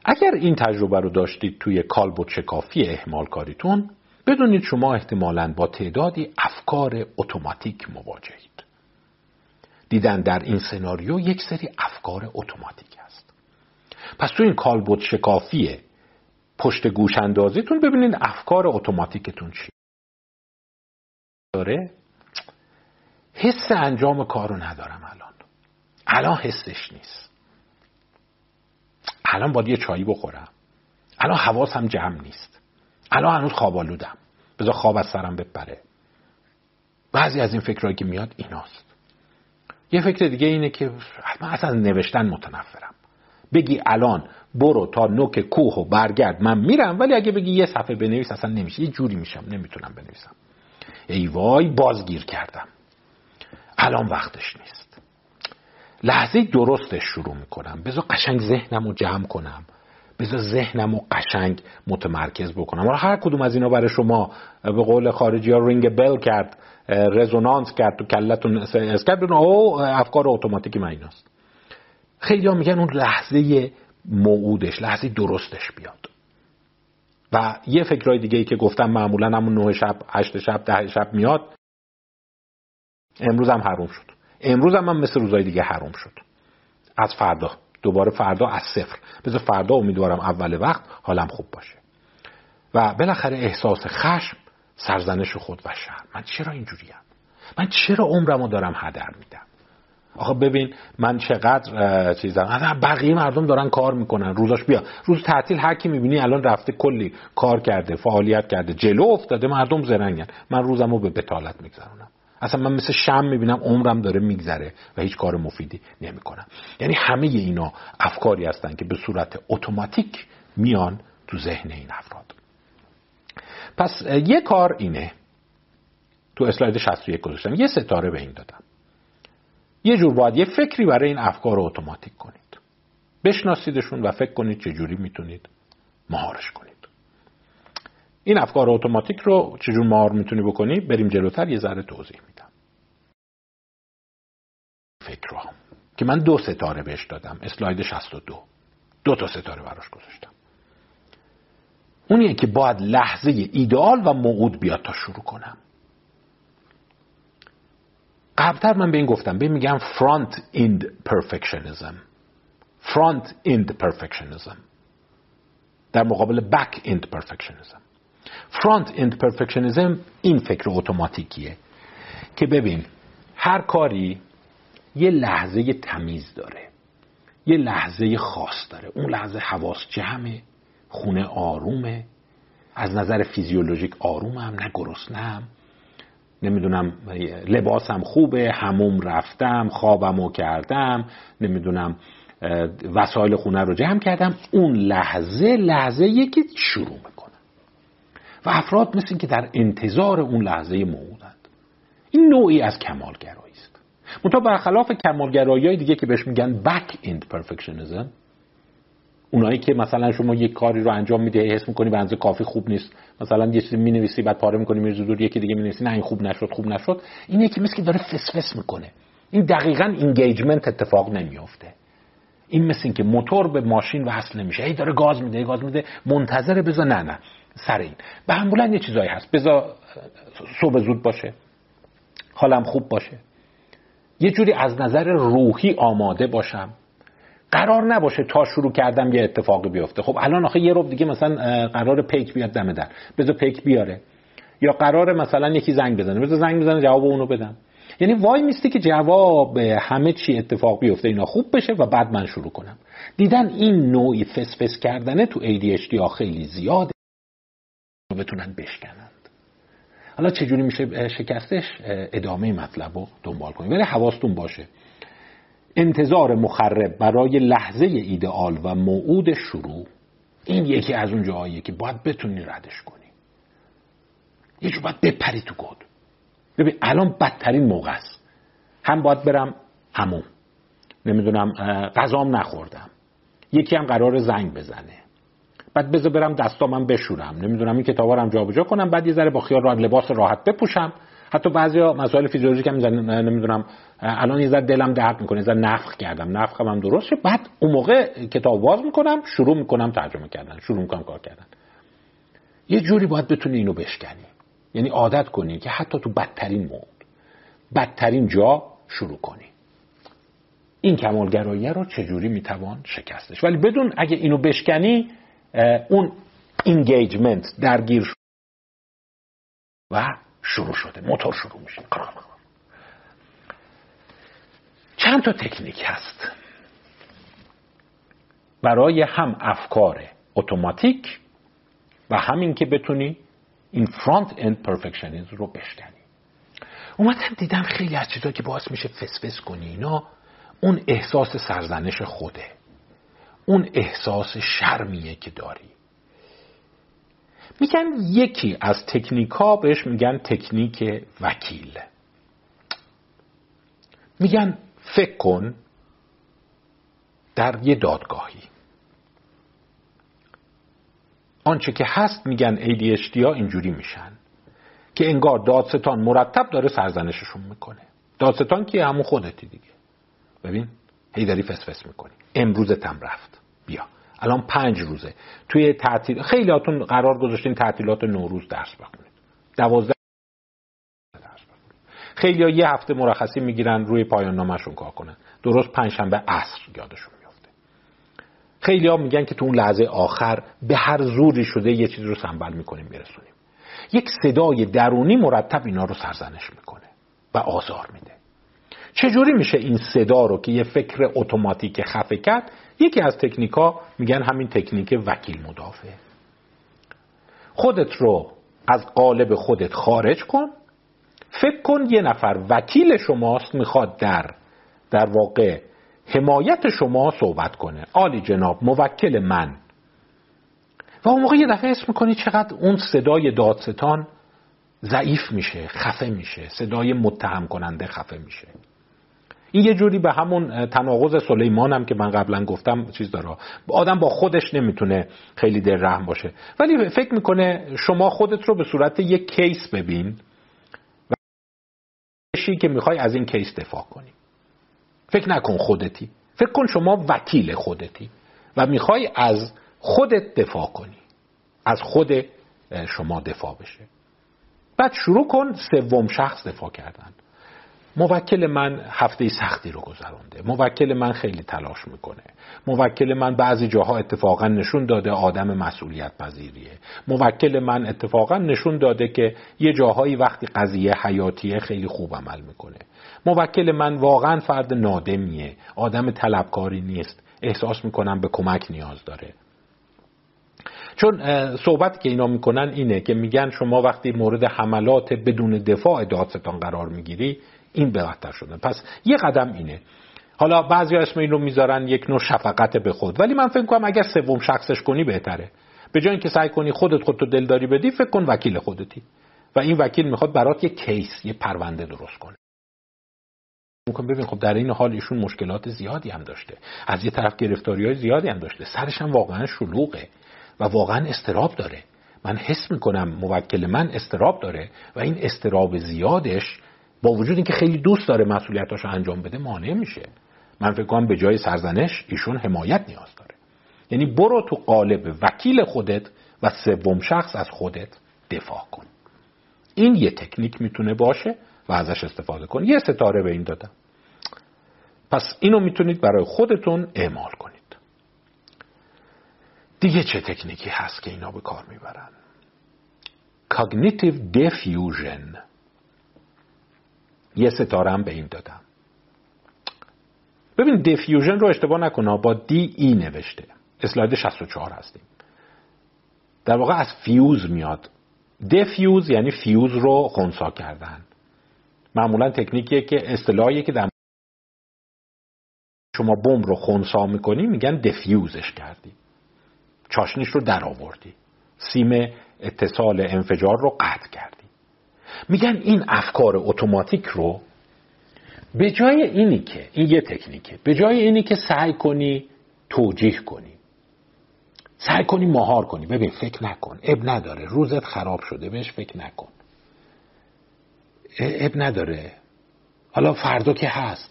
اگر این تجربه رو داشتید توی کالبوت شکافی احمال کاریتون بدونید شما احتمالا با تعدادی افکار اتوماتیک مواجهید. دیدن در این سناریو یک سری افکار اتوماتیک است. پس تو این کالبوت شکافی پشت گوش اندازیتون ببینید افکار اتوماتیکتون چی. داره. حس انجام کار رو ندارم الان. الان حسش نیست. الان باید یه چایی بخورم. الان حواسم جمع نیست. الان هنوز خواب آلودم. بذار خواب از سرم بپره. بعضی از این فکرهایی که میاد ایناست. یه فکر دیگه اینه که من اصلا نوشتن متنفرم. بگی الان برو تا نوک کوه و برگرد. من میرم ولی اگه بگی یه صفحه بنویس اصلا نمیشه. یه جوری میشم. نمی‌تونم بنویسم. ای وای بازگیر کردم. الان وقتش نیست. لحظه درستش شروع می‌کنم. بذار قشنگ ذهنم رو جمع کنم. بذار ذهنم رو قشنگ متمرکز بکنم. حالا هر کدوم از اینا برای شما به قول خارجی ها رینگ بل کرد رزونانس کرد تو کلتون اس کرد. او افکار اتوماتیکی من ایناست. خیلی ها میگن اون لحظه موعودش لحظه درستش بیاد. و یه فکرهای دیگه ای که گفتم معمولا همون نه شب هشت شب ده شب میاد امروز هم حروم شد. امروز هم, هم مثل روزهای دیگه حروم شد. از فردا. دوباره فردا از صفر. بذار فردا امیدوارم اول وقت حالم خوب باشه. و بالاخره احساس خشم سرزنش خود و شهر من چرا اینجوریم؟ من چرا عمرمو دارم هدر میدم؟ آخه ببین من چقدر چیزم بقیه مردم دارن کار می‌کنن. روزاش بیا. روز تعطیل هر کی می‌بینی الان رفته کلی کار کرده فعالیت کرده. جلو افتاده مردم زرنگن. من روزمو به بتالت میگذرونم. اصلا من مثل شم می‌بینم عمرم داره میگذره و هیچ کار مفیدی نمی‌کنم. یعنی همه اینا افکاری هستن که به صورت اتوماتیک میان تو ذهن این افراد. پس یه کار اینه. تو اسلاید 61 گذاشتم. یه ستاره به این دادم. یه جور باید یه فکری برای این افکار اتوماتیک کنید. بشناسیدشون و فکر کنید چجوری می‌تونید مهارش کنید. این افکار اتوماتیک رو چجور مهار می‌تونی بکنی؟ بریم جلوتر یه ذره توضیح میدم. فکر رو که من دو ستاره بهش دادم. اسلاید 62 دو. تا ستاره براش گذاشتم. اونیه که باید لحظه ایدئال و موعود بیاد تا شروع کنم. قبلتر من به این گفتم به میگم front end perfectionism. Front end perfectionism. در مقابل back end perfectionism. Front end perfectionism این فکر اتوماتیکیه که ببین هر کاری یه لحظه تمیز داره یه لحظه خاص داره. اون لحظه حواس جمعه خونه آرومه از نظر فیزیولوژیک آرومم نه گرسنم نمی‌دونم لباسم خوبه هموم رفتم خوابمو کردم نمی‌دونم وسایل خونه رو جمع کردم. اون لحظه لحظه یکی شروع می‌کنم و افراد مثل که در انتظار اون لحظه موعودند این نوعی از کمالگرایی است. منتها برخلاف کمالگرایی دیگه که بهش میگن back end perfectionism اونایی که مثلا شما یک کاری رو انجام میده حس می‌کنی به کافی خوب نیست. مثلا یه چیزی می‌نویسی بعد پاره می‌کنی میریزی دور یکی دیگه می‌نویسی نه این خوب نشد خوب نشد. این یکی مثل که داره فسفس می‌کنه. این دقیقا engagement اتفاق نمیافته. این مثل این که موتور به ماشین وصل نمیشه. هی داره گاز میده گاز میده. منتظر بذار نه نه سر این. به هم یه چیزایی هست. بذار صبح زود باشه. حالم خوب باشه. یه جوری از نظر روحی آماده باشم. قرار نباشه تا شروع کردم یه اتفاقی بیفته. خب الان آخه یه روب دیگه مثلا قرار پیک بیاد دم در. بذار پیک بیاره. یا قرار مثلا یکی زنگ بزنه. بذار زنگ بزنه جواب اونو بدم. یعنی وای میستی که جواب همه چی اتفاق بیفته اینا خوب بشه و بعد من شروع کنم. دیدن این نوعی فسفس کردنه تو ADHD ها خیلی زیاده. رو بتونن بشکنند. حالا چجوری میشه شکستش؟ ادامه مطلب رو دنبال کنیم. ولی حواستون باشه. انتظار مخرب برای لحظه ایدئال و موعود شروع. این یکی از اون جاهاییه که باید بتونی ردش کنی. جو باید بپری تو گود. ببین الان بدترین موقع است. هم باید برم همون نمی‌دونم غذام نخوردم. یکی هم قرار زنگ بزنه. بعد بذار برم دستامم بشورم. نمی‌دونم این کتابا رو جابجا کنم. بعد یه ذره با خیال راحت لباس راحت بپوشم. حتی بعضیا مسائل فیزیولوژیک هم نمی‌دونم. الان یه ذره دلم درد می‌کنه یه نفخ کردم. نفخم هم درست شه بعد اون موقع کتاب باز می‌کنم شروع می‌کنم ترجمه کردن. شروع می‌کنم کار کردن. یه جوری باید بتونی اینو بشکنی. یعنی عادت کنی که حتی تو بدترین مود بدترین جا شروع کنی. این کمالگرایی رو چجوری می‌توان شکستش؟ ولی بدون اگه اینو بشکنی اون اینگیجمنت درگیر و شروع شده موتور شروع میشه چند تا تکنیک هست؟ برای هم افکار اتوماتیک و همین که بتونی این فرانت اند پرفکشنیزم رو بشکنی. اومدم دیدم خیلی از چیزا که باعث میشه فسفس کنی اینا اون احساس سرزنش خوده. اون احساس شرمیه که داری. میگن یکی از تکنیک ها بهش میگن تکنیک وکیل. میگن فکر کن در یه دادگاهی. آنچه که هست میگن ADHD ها اینجوری میشن که انگار دادستان مرتب داره سرزنششون می‌کنه. دادستان که همون خودتی دیگه. ببین هی داری فسفس می‌کنی. امروزت هم رفت. بیا. الان پنج روزه. توی تعطیل خیلی هاتون قرار گذاشتین تعطیلات نوروز درس بخونید. دوازده خیلی ها یه هفته مرخصی می‌گیرن روی پایان نامشون کار کنن. درست پنجشنبه عصر یادشون میفته خیلی ها میگن که تو اون لحظه آخر به هر زوری شده یه چیز رو سنبل می‌کنیم برسونیم یک صدای درونی مرتب اینا رو سرزنش می‌کنه و آزار میده. چجوری میشه این صدا رو که یه فکر اتوماتیک خفه کرد یکی از تکنیکا میگن همین تکنیک وکیل مدافع. خودت رو از قالب خودت خارج کن. فکر کن یه نفر وکیل شماست می‌خواد در در واقع حمایت شما صحبت کنه. عالی جناب موکل من. و اون موقع یه دفعه اسم می‌کنی چقدر اون صدای دادستان ضعیف میشه خفه میشه. صدای متهم کننده خفه میشه. این یه جوری به همون تناقض سلیمان هم که من قبلا گفتم چیز داره. آدم با خودش نمی‌تونه خیلی در رحم باشه. ولی فکر می‌کنه شما خودت رو به صورت یک کیس ببین و که می‌خوای از این کیس دفاع کنی. فکر نکن خودتی. فکر کن شما وکیل خودتی و می‌خوای از خودت دفاع کنی. از خود شما دفاع بشه. بعد شروع کن سوم شخص دفاع کردن. موکل من هفته سختی رو گذرانده موکل من خیلی تلاش می‌کنه. موکل من بعضی جاها اتفاقا نشون داده آدم مسئولیت پذیریه موکل من اتفاقا نشون داده که یه جاهایی وقتی قضیه حیاتیه خیلی خوب عمل می‌کنه. موکل من واقعا فرد نادمیه. آدم طلبکاری نیست. احساس می‌کنم به کمک نیاز داره. چون صحبت که اینا می‌کنن اینه که میگن شما وقتی مورد حملات بدون دفاع دادستان قرار می‌گیری این بهتر شدن پس یه قدم اینه. حالا بعضی اسم این رو می‌ذارن یک نوع شفقت به خود. ولی من فکر کنم اگر سوم شخصش کنی بهتره. به جای اینکه سعی کنی خودت خودتو دلداری بدی فکر کن وکیل خودتی. و این وکیل می‌خواد برات یه کیس یه پرونده درست کنه. ممکن ببین خب در این حال ایشون مشکلات زیادی هم داشته. از یه طرف گرفتاری های زیادی هم داشته. سرش هم واقعا شلوغه و واقعا استراب داره. من حس می‌کنم موکل من استراب داره و این استراب زیادش با وجود اینکه خیلی دوست داره مسئولیتاشو انجام بده مانع میشه. من فکر کنم به جای سرزنش ایشون حمایت نیاز داره. یعنی برو تو قالب وکیل خودت و سوم شخص از خودت دفاع کن. این یه تکنیک می‌تونه باشه و ازش استفاده کن. یه ستاره به این دادم. پس اینو می‌تونید برای خودتون اعمال کنید. دیگه چه تکنیکی هست که اینا به کار می‌برن؟ Cognitive Defusion. یه ستاره هم به این دادم. ببین defusion رو اشتباه نکنه با d e نوشته. اسلاید 64 هستیم. در واقع از fuse میاد. defuse یعنی فیوز رو خونسا کردن. معمولا تکنیکیه که اصطلاحیه که در شما بمب رو خونسا می‌کنی میگن defuse ش کردی. چاشنیش رو در آوردی. سیم اتصال انفجار رو قطع کردی. میگن این افکار اتوماتیک رو به جای اینی که این یه تکنیکه به جای اینی که سعی کنی توجیه کنی سعی کنی مهار کنی. ببین فکر نکن. اب نداره. روزت خراب شده. بهش فکر نکن. اب نداره. حالا فردا که هست.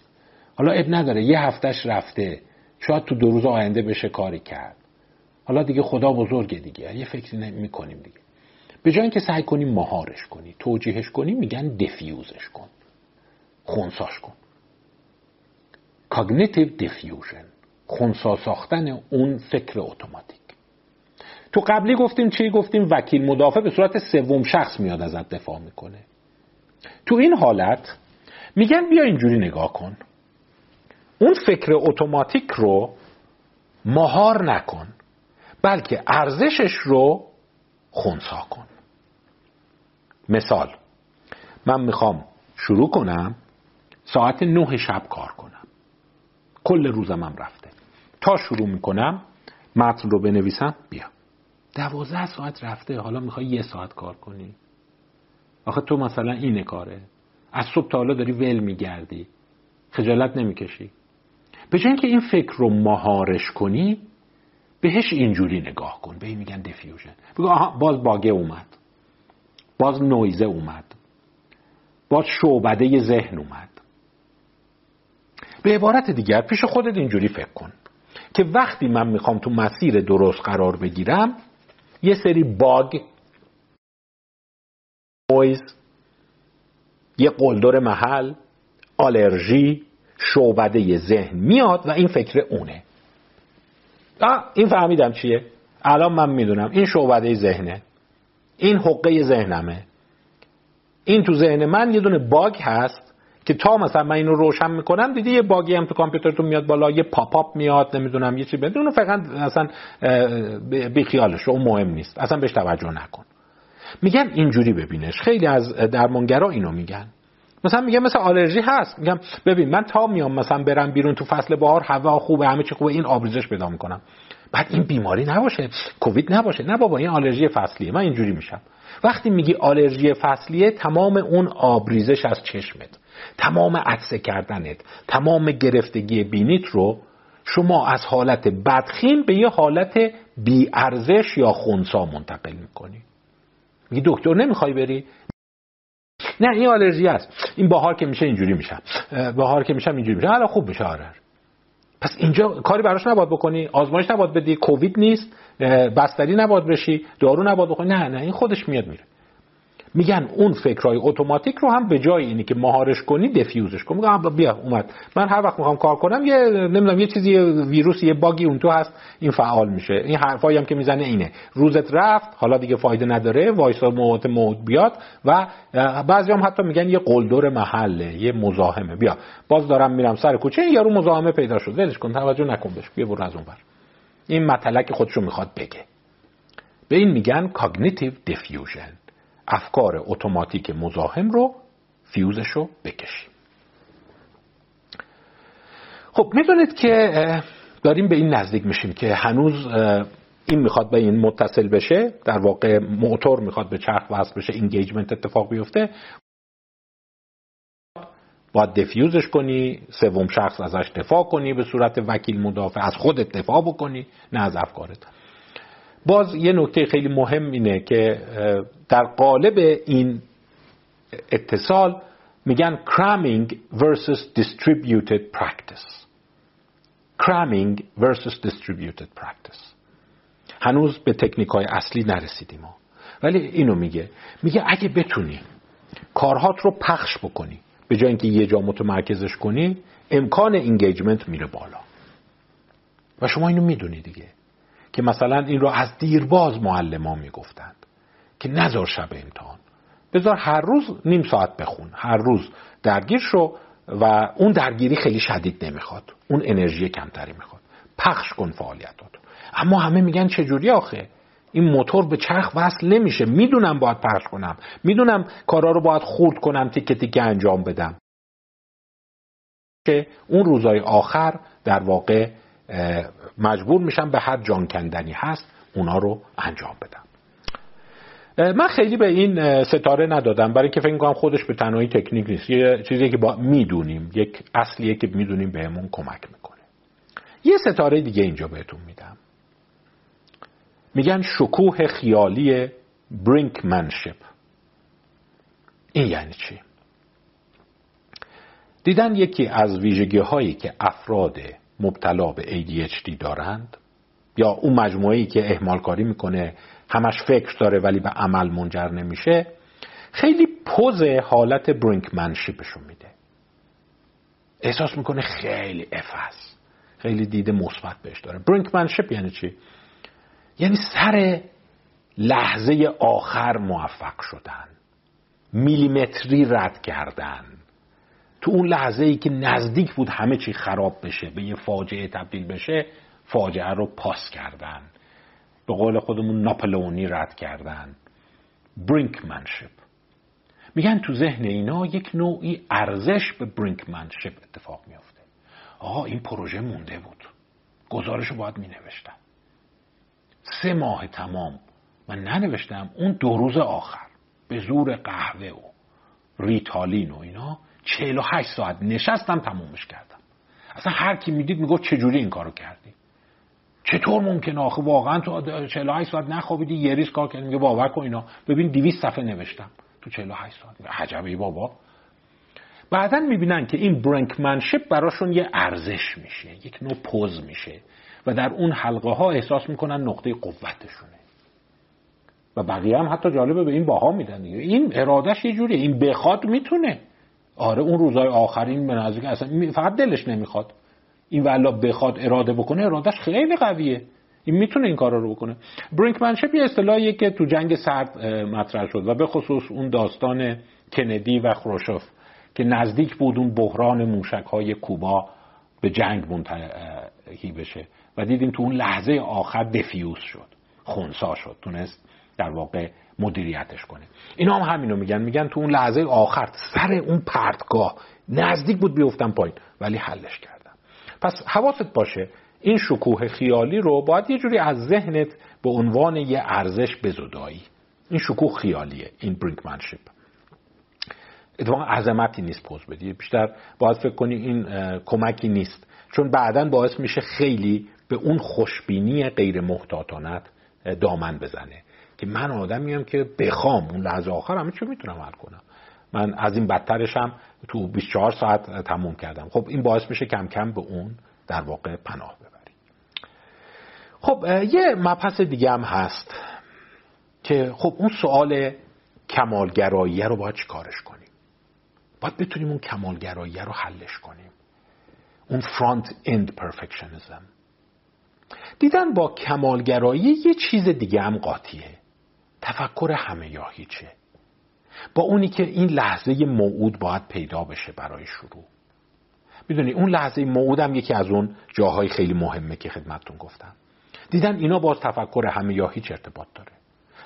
حالا اب نداره. یه هفتهش رفته. شاید تو دو روز آینده بشه کاری کرد. حالا دیگه خدا بزرگه دیگه. یه فکری می‌کنیم دیگه. به جای اینکه سعی کنی مهارش کنی توجیهش کنی میگن defuse ش کن. خونساش کن. cognitive defusion خونسا ساختن اون فکر اتوماتیک. تو قبلی گفتیم چی؟ گفتیم وکیل مدافع به صورت سوم شخص میاد ازت دفاع می‌کنه. تو این حالت میگن بیا اینجوری نگاه کن. اون فکر اتوماتیک رو مهار نکن بلکه ارزشش رو خونسا کن. مثال. من می‌خوام شروع کنم ساعت نه شب کار کنم. کل روزم هم رفته. تا شروع می‌کنم متن رو بنویسم بیا دوازده ساعت رفته حالا می‌خوای یه ساعت کار کنی؟ آخه تو مثلا اینه کاره. از صبح تا حالا داری ول میگردی. خجالت نمی‌کشی. به جای اینکه این فکر رو مهارش کنی بهش اینجوری نگاه کن. به این میگن دیفیوژن بگو آها باز باگه اومد. باز نویزه اومد. باز شعبده ذهن اومد. به عبارت دیگر پیش خودت اینجوری فکر کن که وقتی من می‌خوام تو مسیر درست قرار بگیرم یه سری bug noise یه قلدر محل آلرژی شعبده ذهن میاد و این فکر اونه. آه این فهمیدم چیه؟ الان من می‌دونم این شعبده ذهنه. این حقه ذهنمه. این تو ذهن من یه دونه bug هست که تا مثلا من اینو روشن می‌کنم دیدی یه bug ی هم تو کامپیوترتون میاد بالا یه pop-up میاد نمی‌دونم یه چی بدون فقط اصلا بی خیالش اون مهم نیست. اصلا بهش توجه نکن. میگن اینجوری ببینش. خیلی از درمانگرا اینو میگن. مثلا میگم مثل آلرژی هست. میگم ببین من تا میام مثلا برم بیرون تو فصل بهار هوا خوبه همه چی خوبه این آبریزش پیدا می‌کنم. بعد این بیماری نباشه. کووید نباشه. نه بابا این آلرژی فصلیه. من اینجوری میشم. وقتی میگی آلرژی فصلیه تمام اون آبریزش از چشمت تمام عدسه کردنت تمام گرفتگی بینیت رو شما از حالت بدخیم به یه حالت بیارزش یا خونسا منتقل می‌کنی. میگی دکتر نمی‌خوای بری؟ نه این آلرژی است این بهار که میشه اینجوری میشم بهار که میشم اینجوری میشه. حالا خوب میشه آره. پس اینجا کاری براش نباید بکنی. آزمایش نباید بدی. کووید نیست. بستری نباید بشی. دارو نباید بخوری نه نه این خودش میاد میره. میگن اون فکرهای اتوماتیک رو هم به جای اینی که مهارش کنی دفیوزش کن. میگم بیا اومد. من هر وقت می‌خوام کار کنم یه نمی‌دونم یه چیزی ویروس یه bug ی اون تو هست این فعال میشه. این حرفایی هم که می‌زنه اینه. روزت رفت حالا دیگه فایده نداره وایسا موت موت بیاد و بعضی هم حتی میگن یه قلدر محله یه مزاحمه. بیا باز دارم میرم سر کوچه یارو مزاحمه پیدا شد. ولش کن توجه نکن بهش. بیا برو از اون بر این متلک خودشو می‌خواد بگه. به این میگن cognitive defusion افکار اتوماتیک مزاحم رو فیوزش رو بکشیم. خب می‌دونید که داریم به این نزدیک میشیم که هنوز این می‌خواد به این متصل بشه در واقع موتور می‌خواد به چرخ وصل بشه engagement اتفاق بیفته. باید defuse ش کنی سوم شخص ازش دفاع کنی به صورت وکیل مدافع از خودت دفاع بکنی نه از افکارت. باز یه نکته خیلی مهم اینه که در قالب این اتصال میگن cramming versus distributed practice. Cramming versus distributed practice. هنوز به تکنیک های اصلی نرسیدیم. ولی اینو میگه. میگه اگه بتونی کارهات رو پخش بکنی به جای اینکه یه جا متمرکزش کنی امکان انگیجمنت میره بالا. و شما اینو می‌دونی دیگه. که مثلا این رو از دیرباز معلمان می‌گفتند که نزار شب امتحان. بذار هر روز نیم ساعت بخون. هر روز درگیر شو و اون درگیری خیلی شدید نمی‌خواد. اون انرژی کمتری می‌خواد. پخش کن فعالیتات اما همه میگن چجوری آخه؟ این موتور به چرخ وصل نمیشه. می‌دونم باید پخش کنم. می‌دونم کارا رو باید خورد کنم تیکه تیکه انجام بدم. که اون روزای آخر در واقع مجبور میشم به هر جان کندنی هست اونا رو انجام بدم. من خیلی به این ستاره ندادم. برای اینکه فکر کنم خودش به تنهایی تکنیک نیست. یه چیزی که با می‌دونیم یک اصلیه که می‌دونیم بهمون کمک می‌کنه. یه ستاره دیگه اینجا بهتون میدم. میگن شکوه خیالی برینکمنشپ این یعنی چی؟ دیدن یکی از ویژگی هایی که افراد مبتلا به ADHD دارند؟ یا اون مجموعه که اهمال کاری می‌کنه همش فکر داره ولی به عمل منجر نمیشه خیلی پوز حالت برینکمنشیپشو میده. احساس می‌کنه خیلی اف هست. خیلی دیده مثبت بهش داره. برینکمنشیپ یعنی چی؟ یعنی سر لحظه آخر موفق شدن. میلیمتری رد کردن. تو اون لحظه ای که نزدیک بود همه چی خراب بشه به یه فاجعه تبدیل بشه فاجعه رو پاس کردن. به قول خودمون ناپلونی رد کردن. برینکمنشپ میگن تو ذهن اینا یک نوعی ارزش به برینکمنشپ اتفاق میافته. آقا این پروژه مونده بود. گزارش رو باید می نوشتم سه ماه تمام من ننوشتم اون دو روز آخر به زور قهوه و ریتالین و اینا 48 ساعت نشستم تمومش کردم. اصلا هر کی می‌دید می‌گفت چجوری این کارو کردی؟ چطور ممکنه آخه؟ واقعا تو 48 ساعت نخوابیدی یه ریز کار کردی میگه باور کن اینا. ببین 200 صفحه نوشتم تو 48 ساعت. عجبه بابا. بعدا می‌بینن که این برنکمنشپ براشون یه ارزش میشه یک نوع پوز میشه و در اون حلقه ها احساس می‌کنن نقطه قوتشونه. و بقیه هم حتی جالبه به این باها میدن این ارادش یه جوریه. این بخواد می‌تونه. آره اون روزای آخرین به نزدیک اصلا فقط دلش نمی‌خواد. این والا بخواد اراده بکنه ارادش خیلی قویه. این می‌تونه این کارا رو بکنه. برینکمنشپ یه اصطلاحیه که تو جنگ سرد مطرح شد و به خصوص اون داستان کندی و خروشوف که نزدیک بود اون بحران موشک های کوبا به جنگ منتهی بشه و دیدیم تو اون لحظه آخر دفیوز شد خونسا شد تونست در واقع مدیریتش کنه اینا هم همینو میگن میگن تو اون لحظه آخر سر اون پرتگاه. نزدیک بود بیفتن پایین ولی حلش کردم. پس حواست باشه این شکوه خیالی رو باید یه جوری از ذهنت به عنوان یه ارزش بزدایی. این شکوه خیالیه این برینکمنشیپ اتفاقا عظمتی نیست پوز بدی. بیشتر باید فکر کنی این کمکی نیست. چون بعدا باعث میشه خیلی به اون خوشبینی غیر محتاطانت دامن بزنه. که من آدمیم که بخوام اون لحظه آخر همه چی می‌تونم حل کنم. من از این بدترشم تو 24 ساعت تموم کردم. خب این باعث میشه کم کم به اون در واقع پناه ببریم خب یه مبحث دیگه هم هست که خب اون سوال کمالگرایی رو باید چیکارش کنیم؟ باید بتونیم اون کمالگرایی رو حلش کنیم. اون فرانت اند پرفکشنزم دیدن با کمالگرایی یه چیز دیگه هم قاطیه. تفکر همه یا هیچه با اونی که این لحظه موعود باید پیدا بشه برای شروع. می‌دونی اون لحظه موعود هم یکی از اون جاهای خیلی مهمه که خدمتتون گفتم. دیدن اینا باز تفکر همه یا هیچ ارتباط داره؟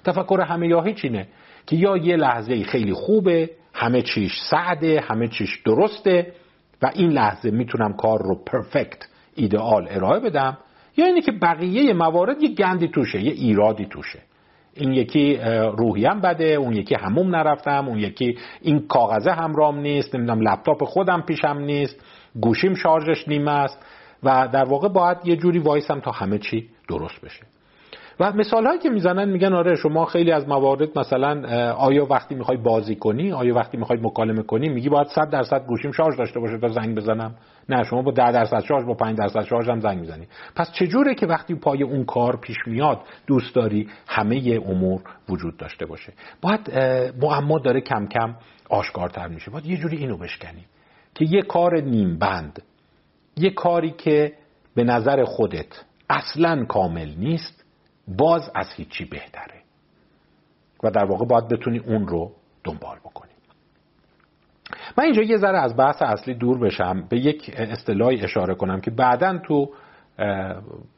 تفکر همه یا هیچ اینه که یا یه لحظه خیلی خوبه همه چیش سعده همه چیش درسته و این لحظه می‌تونم کار رو پرفکت ایدئال ارائه بدم یا اینه که بقیه موارد یه گندی توشه یه ایرادی توشه. این یکی روحیم بده اون یکی هموم نرفتم اون یکی این کاغذه همرام نیست نمی‌دونم لپتاپ خودم پیشم نیست گوشیم شارژش نیمه است و در واقع باید یه جوری وایسم تا همه چی درست بشه. و مثال هایی که می‌زنن میگن آره شما خیلی از موارد مثلا آیا وقتی می‌خوای بازی کنی آیا وقتی می‌خوای مکالمه کنی میگی باید 100 درصد گوشیم شارژ داشته باشه تا زنگ بزنم. نه شما با 10 درصد شارژ با 5 درصد شارژ هم زنگ می‌زنی پس چجوره که وقتی پای اون کار پیش میاد دوست داری همه امور وجود داشته باشه؟ باید معما داره کم کم آشکارتر میشه. باید یه جوری اینو بشکنی که یه کار نیم بند یه کاری که به نظر خودت اصلا کامل نیست باز از هیچی بهتره. و در واقع باید بتونی اون رو دنبال بکنی. من اینجا یه ذره از بحث اصلی دور بشم. به یک اصطلاحی اشاره کنم که بعدا تو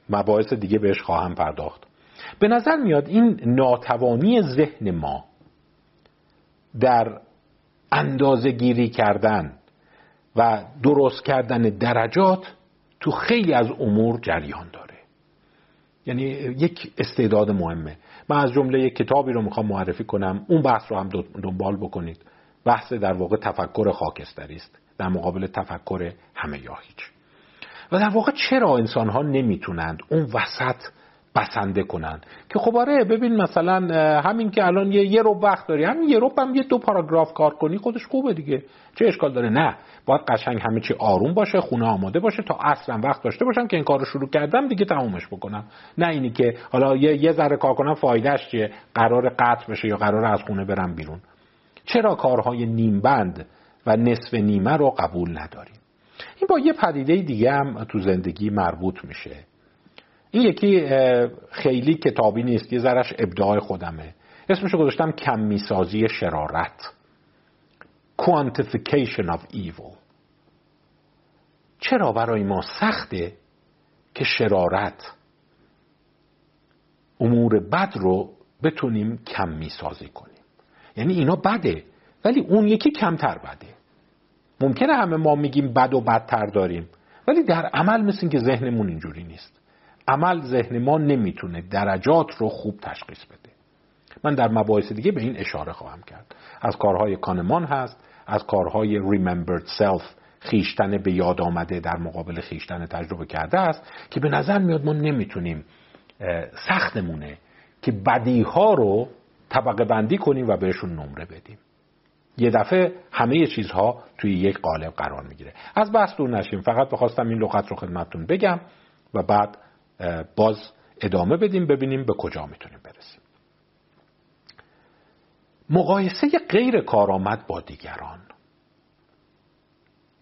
مباحث دیگه بهش خواهم پرداخت. به نظر میاد این ناتوانی ذهن ما در اندازه گیری کردن و درست کردن درجات تو خیلی از امور جریان داره. یعنی یک استعداد مهمه. من از جمله یک کتابی رو می‌خوام معرفی کنم. اون بحث رو هم دنبال بکنید. بحث در واقع تفکر خاکستری است. در مقابل تفکر همه یا هیچ. و در واقع چرا انسان ها نمی‌تونند اون وسط بسنده کنن که خب آره ببین مثلا همین که الان یه یه رو وقت داری. همین یه رو هم یه دو پاراگراف کار کنی خودش خوبه دیگه. چه اشکال داره؟ نه. باید قشنگ همه چی آروم باشه خونه آماده باشه تا اصلا وقت داشته باشم که این کار رو شروع کردم دیگه تمومش بکنم. نه اینی که حالا یه, یه ذره کار کنم فایدهش چیه؟ قرار قطع بشه یا قرار از خونه برم بیرون. چرا کارهای نیمبند و نصف نیمه رو قبول نداریم؟ این با یه پدیده دیگه هم تو زندگی مربوط میشه. این یکی خیلی کتابی نیست یه ذرش ابداع خودمه. اسمشو گذاشتم کمیسازی شرارت. Quantification of evil. چرا برای ما سخته که شرارت امور بد رو بتونیم کمی سازی کنیم؟ یعنی اینا بده ولی اون یکی کمتر بده. ممکنه همه ما میگیم بد و بدتر داریم ولی در عمل مثل که ذهنمون اینجوری نیست. عمل ذهن ما نمی‌تونه درجات رو خوب تشخیص بده. من در مباحث دیگه به این اشاره خواهم کرد. از کارهای کانمان هست از کارهای remembered self خیشتن به یاد آمده در مقابل خیشتن تجربه کرده است که به نظر میاد ما نمی‌تونیم سختمونه که بدیها رو طبقه بندی کنیم و بهشون نمره بدیم. یه دفعه همه چیزها توی یک قالب قرار می‌گیره. از بحث دور نشیم. فقط بخواستم این لغت رو خدمتتون بگم و بعد باز ادامه بدیم ببینیم به کجا می‌تونیم برسیم. مقایسه غیر کارآمد با دیگران.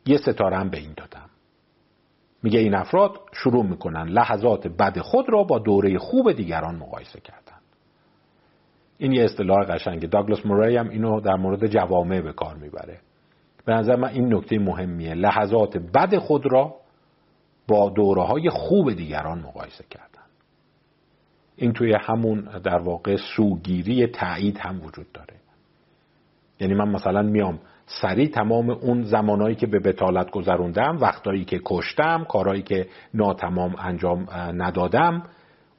یه ستاره هم به این دادم. میگه این افراد شروع می‌کنن لحظات بد خود را با دوره خوب دیگران مقایسه کردن. این یه اصطلاح قشنگه. داگلاس موری هم اینو در مورد جوامع به کار می‌بره. به نظر من این نکته مهمیه. لحظات بد خود را با دوره های خوب دیگران مقایسه کردن. این توی همون در واقع سوگیری تایید هم وجود داره. یعنی من مثلا میام سریع تمام اون زمانهایی که به بتالت گذروندم وقتایی که کشتم کارهایی که ناتمام انجام ندادم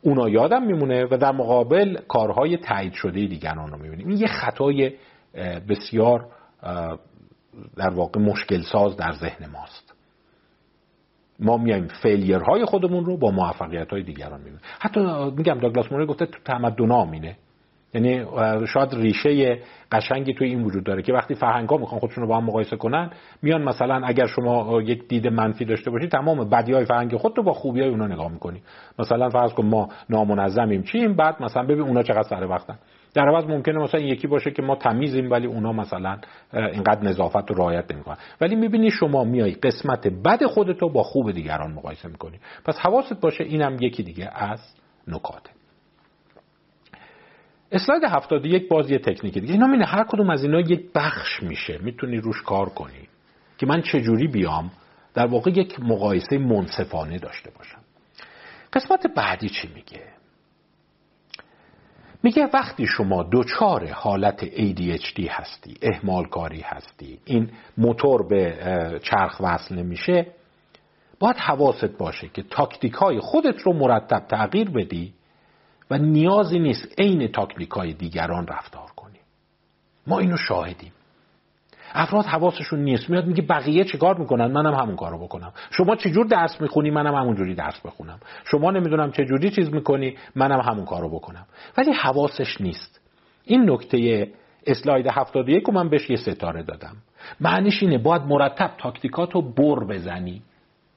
اونا یادم میمونه و در مقابل کارهای تایید شده دیگران رو می‌بینیم. این یه خطای بسیار در واقع مشکل ساز در ذهن ماست. ما میایم فیلیر خودمون رو با موفقیت های دیگران می‌بینیم. حتی میگم داگلاس موری گفته تو تمدن مینه یعنی شاید ریشه قشنگی توی این وجود داره که وقتی فرهنگا می‌خوان خودشون رو با هم مقایسه کنن میان مثلا اگر شما یک دید منفی داشته باشید تمام بدی های فرهنگ خود رو با خوبی های اونا نگاه می‌کنی. مثلا فرض کن ما نامنظمیم چیم؟ بعد مثلا ببین اونا چقدر سر وقتن. در عوض ممکنه مثلا یکی باشه که ما تمیزیم ولی اونا مثلا اینقدر نظافت رو رعایت نمی‌کنن. ولی می‌بینی شما میای قسمت بد خودتو با خوب دیگران مقایسه می‌کنی. پس حواست باشه اینم یکی دیگه از نکاته. اسلاید 71 باز یه تکنیک دیگه. اینا هر کدوم از اینا یک بخش میشه. می‌تونی روش کار کنی که من چجوری بیام در واقع یک مقایسه منصفانه داشته باشم. قسمت بعدی چی میگه؟ میگه وقتی شما دوچار حالت ADHD هستی احمال کاری هستی این موتور به چرخ وصل نمیشه باید حواست باشه که تاکتیک های خودت رو مرتب تغییر بدی و نیازی نیست عین تاکتیکای دیگران رفتار کنی. ما اینو شاهدیم. افراد حواسشون نیست. میاد میگه بقیه چیکار می‌کنن؟ منم همون کارو بکنم. شما چجور درس می‌خونی؟ منم همونجوری درس بخونم. شما نمی‌دونم چجوری چیز می‌کنی؟ منم همون کارو بکنم. ولی حواسش نیست. این نکته اسلاید 71 رو من بهش یه ستاره دادم. معنیش اینه باید مرتب تاکتیکاتو بر بزنی.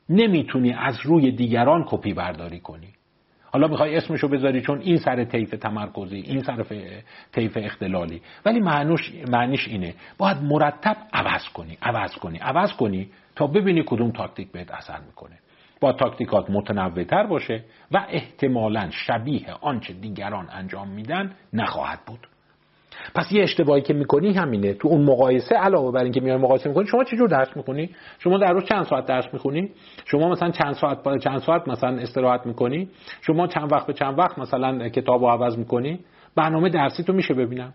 نمی‌تونی از روی دیگران کپی برداری کنی. حالا می‌خوای اسمشو بذاری چون این سر طیف تمرکزی این سر طیف اختلالی. ولی معنوش معنیش اینه. باید مرتب عوض کنی عوض کنی عوض کنی تا ببینی کدوم تاکتیک بهت اثر می‌کنه. با تاکتیکات متنوعتر باشه و احتمالا شبیه آنچه دیگران انجام میدن نخواهد بود. پس یه اشتباهی که می‌کنی همینه. تو اون مقایسه علاوه بر اینکه میای مقایسه می‌کنی شما چجور درس می‌خونی؟ شما در روز چند ساعت درس می‌خونی؟ شما مثلا چند ساعت چند ساعت مثلا استراحت می‌کنی؟ شما چند وقت به چند وقت مثلا کتاب رو عوض می‌کنی؟ برنامه درسی تو میشه ببینم.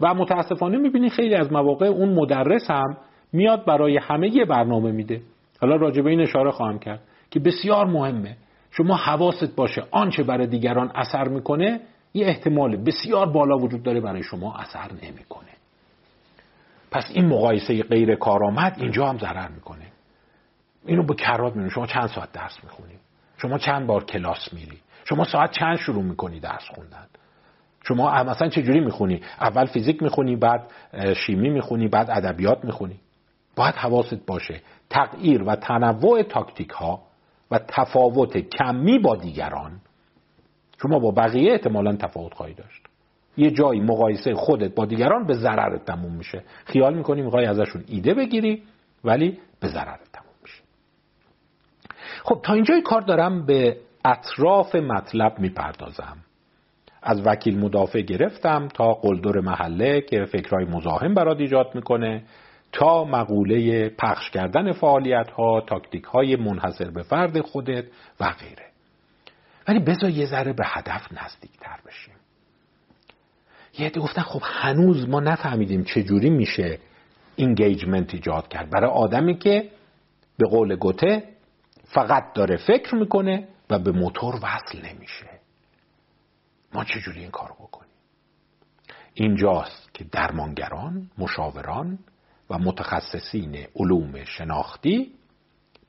و متاسفانه می‌بینی خیلی از مواقع اون مدرس هم میاد برای همه یه برنامه میده. حالا راجع به این اشاره خواهم کرد که بسیار مهمه. شما حواست باشه آنچه برای دیگران اثر می‌کنه یه احتمال بسیار بالا وجود داره برای شما اثر نمی‌کنه. پس این مقایسه غیر کارآمد اینجا هم ضرر می‌کنه. اینو به کرات می‌بینی. شما چند ساعت درس می‌خونی؟ شما چند بار کلاس میری؟ شما ساعت چند شروع می‌کنی درس خوندن؟ شما مثلا چه جوری می‌خونی؟ اول فیزیک می‌خونی بعد شیمی می‌خونی بعد ادبیات می‌خونی. باید حواست باشه تغییر و تنوع تاکتیک ها و تفاوت کمی با دیگران شما با بقیه احتمالا تفاوت خواهی داشت. یه جایی مقایسه خودت با دیگران به ضررت تموم میشه. خیال می‌کنی می‌خوای ازشون ایده بگیری ولی به ضررت تموم میشه. خب تا اینجای کار دارم به اطراف مطلب می‌پردازم. از وکیل مدافع گرفتم تا قلدر محله که فکرهای مزاحم برات ایجاد می‌کنه تا مقوله پخش کردن فعالیت ها تاکتیک های منحصر به فرد خودت و غیره. ولی بذار یه ذره به هدف نزدیکتر بشیم. یه عده گفتن خب هنوز ما نفهمیدیم چجوری میشه اینگیجمنت ایجاد کرد. برای آدمی که به قول گوته فقط داره فکر می‌کنه و به موتور وصل نمیشه. ما چجوری این کار بکنیم؟ اینجاست که درمانگران مشاوران و متخصصین علوم شناختی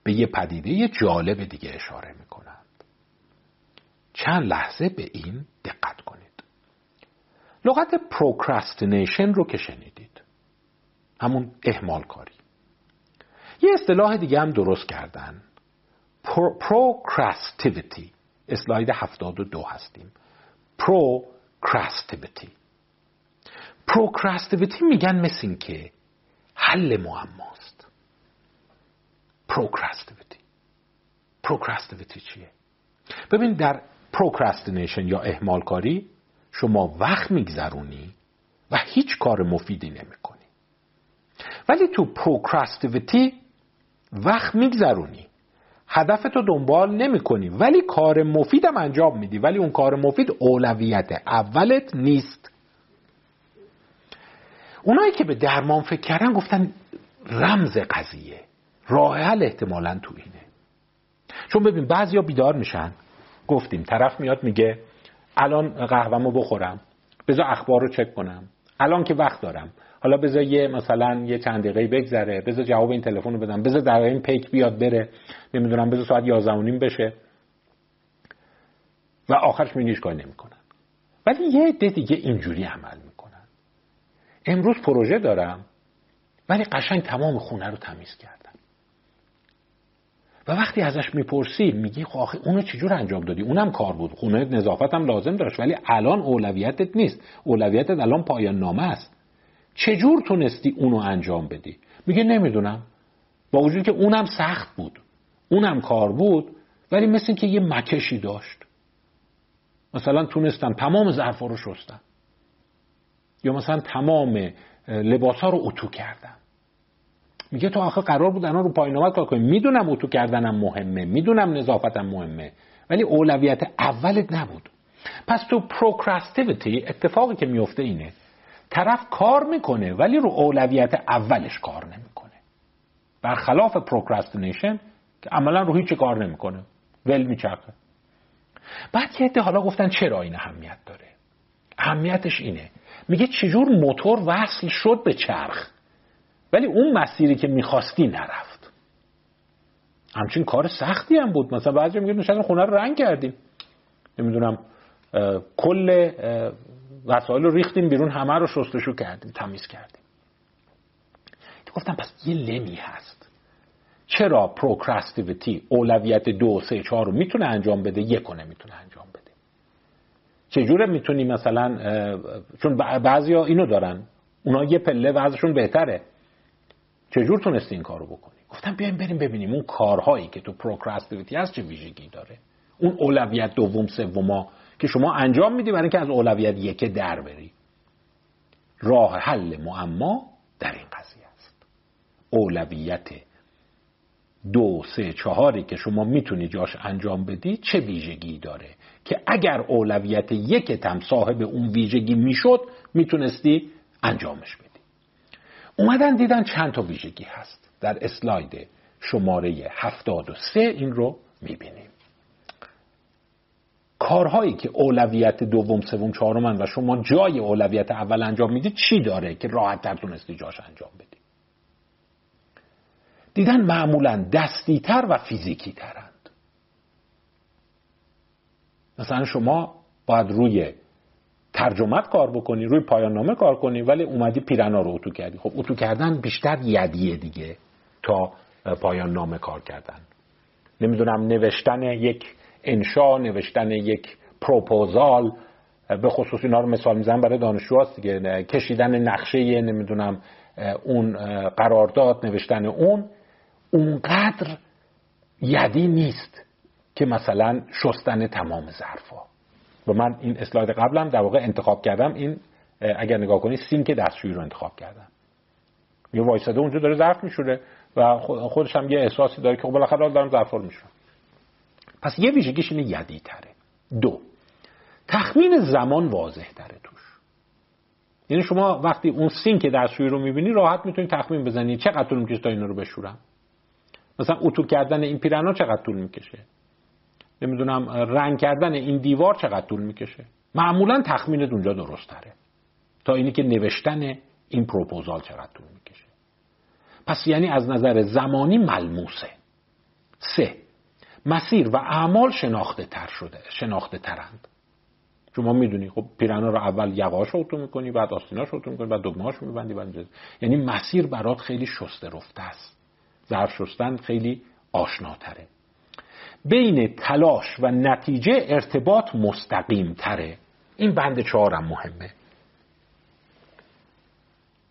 به یه پدیده جالب دیگه اشاره می‌کنن. چند لحظه به این دقت کنید. لغت procrastination رو که شنیدید. همون اهمال کاری. یه اصطلاح دیگه هم درست کردن. procrastivity اسلاید 72 هستیم. procrastivity procrastivity میگن مثل این که حل معماست. procrastivity procrastivity چیه؟ ببین در procrastination یا اهمال کاری شما وقت میگذرونی و هیچ کار مفیدی نمی‌کنی. ولی تو procrastivity وقت میگذرونی. هدفتو دنبال نمی کنی ولی کار مفیدم انجام میدی. ولی اون کار مفید اولویت اولت نیست. اونایی که به درمان فکر کردن گفتن رمز قضیه راه حل احتمالا تو اینه. چون ببین بعضیا بیدار میشن. گفتیم. طرف میاد میگه الان قهوهمو بخورم. بذار اخبار رو چک کنم. الان که وقت دارم. حالا بذار یه مثلا یه چند دقیقه بگذره. بذار جواب این تلفن رو بدم. بذار در این پیک بیاد بره. نمی‌دونم بذار ساعت 11 نیم بشه. و آخرش می کار نمی‌کنن. ولی یه عده دیگه اینجوری عمل می‌کنن. امروز پروژه دارم ولی قشنگ تمام خونه رو تمیز کردم. و وقتی ازش می‌پرسی میگی خب آخه اونو چجور انجام دادی؟ اونم کار بود. خونه نظافت هم لازم داشت ولی الان اولویتت نیست. اولویتت الان پایان نامه است. چجور تونستی اونو انجام بدی؟ میگه نمی‌دونم. با وجود که اونم سخت بود. اونم کار بود ولی مثل که یه مکشی داشت. مثلا تونستم تمام ظرفا رو شستم. یا مثلا تمام لباسا رو اتو کردم. میگه تو آخه قرار بود الان رو پایین کار کنیم می‌دونم اتو کردنم مهمه. می‌دونم نظافتم مهمه. ولی اولویت اولت نبود. پس تو procrastivity اتفاقی که میفته اینه. طرف کار می‌کنه ولی رو اولویت اولش کار نمی‌کنه. برخلاف procrastination که عملا رو هیچ کار نمی‌کنه. ول میچرخه. بعد یه حالا گفتن چرا این اهمیت داره؟ اهمیتش اینه. میگه چجور موتور وصل شد به چرخ؟ ولی اون مسیری که می‌خواستی نرفت. همچین کار سختی هم بود. مثلا بعضی میگه نشستیم خونه رو رنگ کردیم. نمی‌دونم کل وسایل رو ریختیم بیرون همه رو شستشو کردیم تمیز کردیم. گفتم پس یه لمی هست. چرا پروکراستیویتی اولویت دو سه چهار رو می‌تونه انجام بده؟ یک نمی‌تونه انجام بده. چجوره می‌تونی مثلا چون بعضیا اینو دارن. اونا یه پله وضعشون بهتره. چجور تونستی این کارو بکنی؟ گفتم بیایم بریم ببینیم اون کارهایی که تو پروکراستیویتی هست چه ویژگی داره. اون اولویت دوم سوما که شما انجام میدی برای اینکه از اولویت یک در بری. راه حل معما در این قضیه است. اولویت دو سه چهاری که شما می‌تونی جاش انجام بدی چه ویژگی داره؟ که اگر اولویت یک هم صاحب اون ویژگی می‌شد می‌تونستی انجامش بدی. اومدن دیدن چند تا ویژگی هست. در اسلاید شماره 73 این رو می‌بینیم. کارهایی که اولویت دوم سوم چهارمن و شما جای اولویت اول انجام می‌دید چی داره که راحت تر تونستی جاش انجام بدی دیدن معمولا دستی تر و فیزیکی ترند مثلا شما باید روی ترجمت کار بکنی روی پایان نامه کار کنی ولی اومدی پیرنا رو اتو کردی. خب اتو کردن بیشتر یدیه دیگه تا پایان نامه کار کردن. نمی‌دونم نوشتن یک انشا نوشتن یک پروپوزال به خصوص اینا رو مثال می‌زنم برای دانشجو دیگه. کشیدن نقشه نمی‌دونم اون قرارداد نوشتن اون اونقدر یدی نیست که مثلا شستن تمام ظرفا. و من این اسلاید قبلم در واقع انتخاب کردم. این اگر نگاه کنی سینک دستشویی رو انتخاب کردم. یه وایساده اونجا داره ظرف میشوره و خودش هم یه احساسی داره که خب بالاخره دارم ظرفا رو پس یه ویژگیش اینه یدی تره دو تخمین زمان واضح تره توش. یعنی شما وقتی اون سینک دستشویی رو می‌بینی راحت می‌تونی تخمین بزنی. چقدر طول می‌کشه تا اینو رو بشورم؟ مثلا اتو کردن این پیرانا چقدر طول می‌کشه؟ نمی‌دونم رنگ کردن این دیوار چقدر طول می‌کشه؟ معمولا تخمینت اونجا درست تره تا اینی که نوشتن این پروپوزال چقدر طول می‌کشه. پس یعنی از نظر زمانی ملموسه. سه مسیر و اعمال شناخته تر شده شناخته ترند. شما می‌دونی خب پیرانا رو اول یقاش اتو می‌کنی بعد آستیناش اتو می‌کنی بعد دگمهاش میبندی بعد یعنی مسیر برات خیلی شسته رفته است. ظرف شستن خیلی آشناتره. بین تلاش و نتیجه ارتباط مستقیم تره. این بند چهارم مهمه.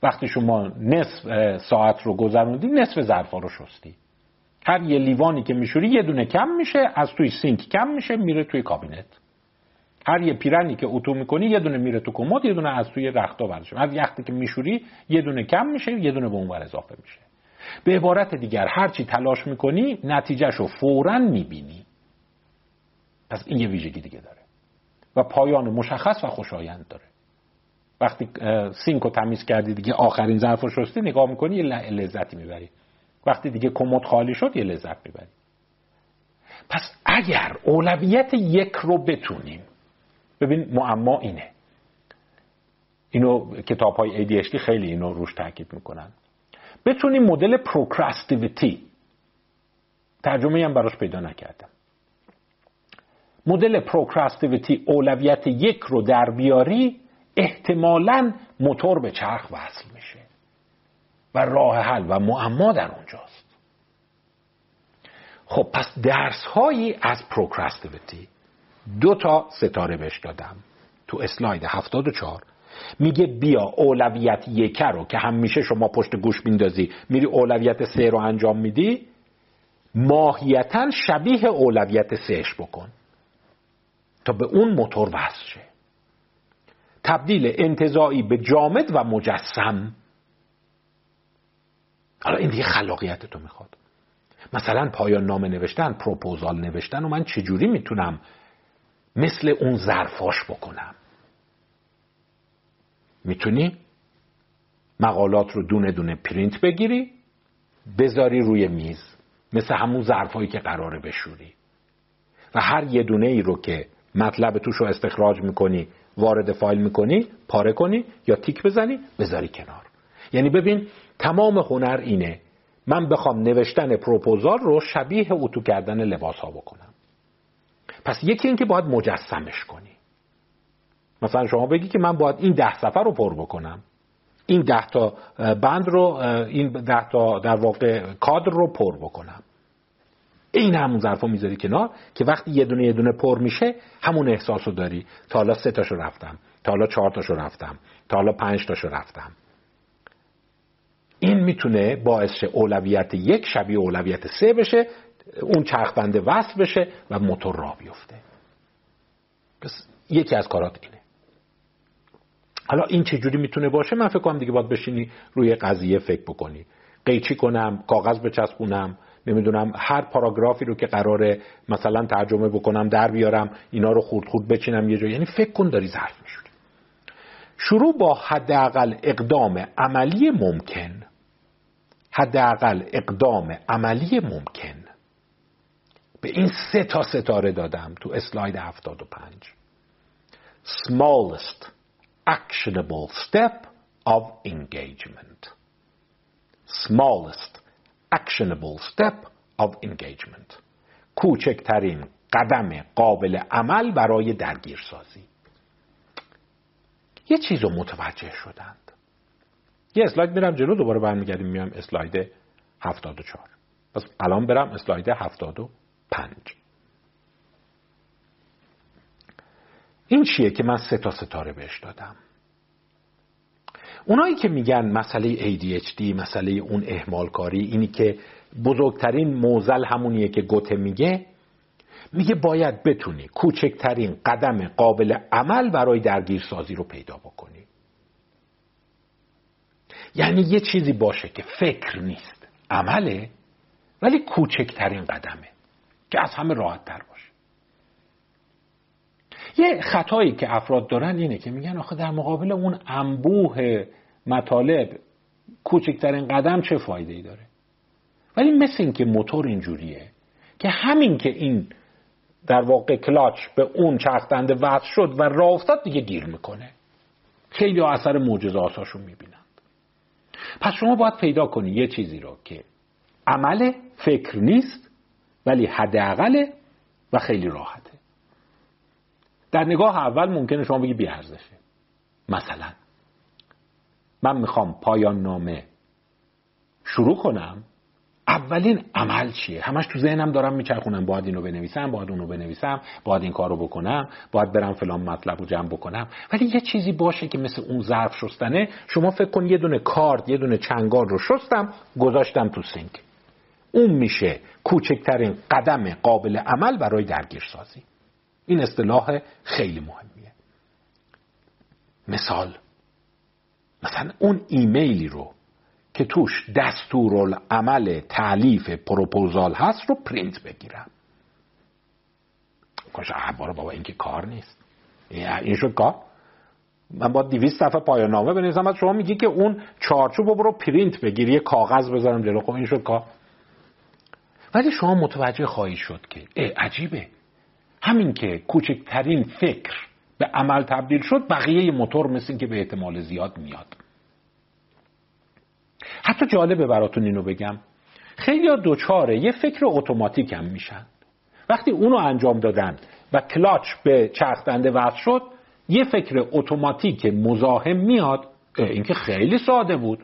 وقتی شما نصف ساعت رو گذروندی نصف ظرفا رو شستی هر یه لیوانی که میشوری یه دونه کم میشه از توی سینک کم میشه میره توی کابینت. هر یه پیرنی که اتو می‌کنی یه دونه میره تو کمد یه دونه از توی رختا برداشت از یختی که میشوری یه دونه کم میشه یه دونه به اونور اضافه میشه. به عبارت دیگر هرچی تلاش می‌کنی نتیجهش رو فورا می‌بینی. پس این یه ویژگی دیگه داره. و پایان مشخص و خوشایند داره. وقتی سینک رو تمیز کردی دیگه آخرین ظرف رو شستی نگاه می‌کنی یه لذتی می‌بری. وقتی دیگه کمد خالی شد یه لذت می‌بری. پس اگر اولویت یک رو بتونیم ببین معما اینه. اینو کتاب های ADHD خیلی اینو روش تاکید می‌کنن. بتونیم مدل پروکراستیویتی ترجمه هم براش پیدا نکردم. مدل procrastivity اولویت یک رو در بیاری احتمالا موتور به چرخ وصل میشه. و راه حل و معما در اونجاست. خب پس درس هایی از procrastivity دو تا ستاره بهش دادم. تو اسلاید 74 میگه بیا اولویت یک رو که همیشه شما پشت گوش میندازی. میری اولویت سه رو انجام میدی؟ ماهیتا شبیه اولویت سهش بکن. تا به اون موتور وصل شه. تبدیل انتظایی به جامد و مجسم. حالا این دیگه خلاقیت تو می‌خواد. مثلا پایان نامه نوشتن پروپوزال نوشتن و من چجوری می‌تونم مثل اون ظرفاش بکنم؟ می‌تونی مقالات رو دونه دونه پرینت بگیری بذاری روی میز مثل همون ظرفایی که قراره بشوری. و هر یه دونه ای رو که مطلب توش رو استخراج می‌کنی وارد فایل می‌کنی پاره کنی یا تیک بزنی بذاری کنار. یعنی ببین تمام هنر اینه من بخوام نوشتن پروپوزال رو شبیه اتو کردن لباس ها بکنم. پس یکی این که باید مجسمش کنی. مثلا شما بگی که من باید این ده سفر رو پر بکنم. این ده تا بند رو این ده تا در واقع کادر رو پر بکنم. این همون ظرفا می‌ذاری کنار که وقتی یه دونه یه دونه پر میشه همون احساس رو داری. تا حالا سه تاشو رفتم. تا حالا چهار تاشو رفتم. تا حالا پنج تاشو رفتم. این می‌تونه باعث اولویت یک شبیه اولویت سه بشه اون چرخبنده وصل بشه و موتور را بیفته. پس یکی از کارات اینه. حالا این چجوری می‌تونه باشه؟ من فکر کنم دیگه باید بشینی روی قضیه فکر بکنی. قیچی کنم کاغذ بچسبونم نمی‌دونم هر پاراگرافی رو که قراره مثلا ترجمه بکنم در بیارم اینا رو خورد خورد بچینم یه جا یعنی فکر کن داری ظرف میشوری شروع با حداقل اقدام عملی ممکن. حداقل اقدام عملی ممکن. به این سه تا ستاره دادم تو اسلاید 75 smallest actionable step of engagement. Smallest actionable step of engagement. کوچکترین قدم قابل عمل برای درگیرسازی. یه چیز رو متوجه شدند. یه اسلاید میرم جلو دوباره برمیگردیم میام اسلاید 74 پس الان برم اسلاید 75 این چیه که من سه تا ستاره بهش دادم؟ اونایی که میگن مسئله ADHD مسئله اون اهمال کاری اینی که بزرگترین موزل همونیه که گوته میگه میگه باید بتونی کوچکترین قدم قابل عمل برای درگیرسازی رو پیدا بکنی. یعنی یه چیزی باشه که فکر نیست عمله ولی کوچکترین قدمه که از همه راحت تر یه خطایی که افراد دارن اینه که میگن آخه در مقابل اون انبوه مطالب کوچکترین قدم چه فایده ای داره؟ ولی مثل این که موتور اینجوریه که همین که این در واقع کلاچ به اون چرخدنده وصل شد و راه افتاد دیگه گیر می‌کنه. خیلی اثر معجزه آساشون می‌بینند. پس شما باید پیدا کنی یه چیزی رو که عمل فکر نیست ولی حداقله و خیلی راحته در نگاه اول ممکنه شما بگی بیارزشه مثلا من می‌خوام پایان نامه شروع کنم. اولین عمل چیه؟ همش تو ذهنم دارم میچرخونم. باید اینو بنویسم باید اونو بنویسم باید این کارو بکنم باید برم فلان مطلب رو جمع بکنم. ولی یه چیزی باشه که مثل اون ظرف شستنه. شما فکر کن یه دونه کارد یه دونه چنگار رو شستم گذاشتم تو سینک. اون میشه کوچکترین قدم قابل عمل برای درگیرسازی. این اصطلاح خیلی مهمیه. مثال مثلا اون ایمیلی رو که توش دستورالعمل تألیف پروپوزال هست رو پرینت بگیرم. کاش بارا بابا این که کار نیست. این شد کار. من باید دویست صفحه پایان نامه بنویسم از شما میگی که اون چارچوب رو برو پرینت بگیر یه کاغذ بذارم جلو. خب این شد کار. ولی شما متوجه خواهید شد که اه عجیبه. همین که کوچکترین فکر به عمل تبدیل شد بقیه موتور مثل که به احتمال زیاد میاد. حتی جالبه براتون اینو بگم. خیلی ها دوچاره یه فکر اتوماتیک هم میشن. وقتی اونو انجام دادن و کلاچ به چرخدنده وصل شد یه فکر اتوماتیک مزاحم میاد. این که خیلی ساده بود.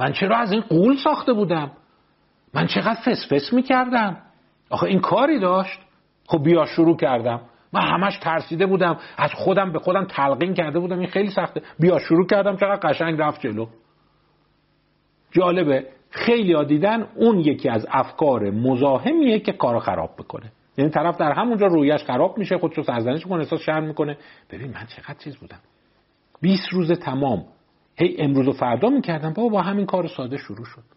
من چرا از این قول ساخته بودم؟ من چقدر فسفس می‌کردم؟ آخه این کاری داشت. خب بیا شروع کردم. من همش ترسیده بودم. از خودم به خودم تلقین کرده بودم. این خیلی سخته. بیا شروع کردم. چقدر قشنگ رفت جلو. جالبه. خیلی ها دیدن اون یکی از افکار مزاحمیه که کارو خراب بکنه. یعنی طرف در همونجا رویش خراب میشه خودشو سرزنش کنه احساس شرم می‌کنه. ببین من چقدر چیز بودم. 20 روز تمام. هی امروز و فردا می‌کردم. بابا با همین کار ساده شروع شد.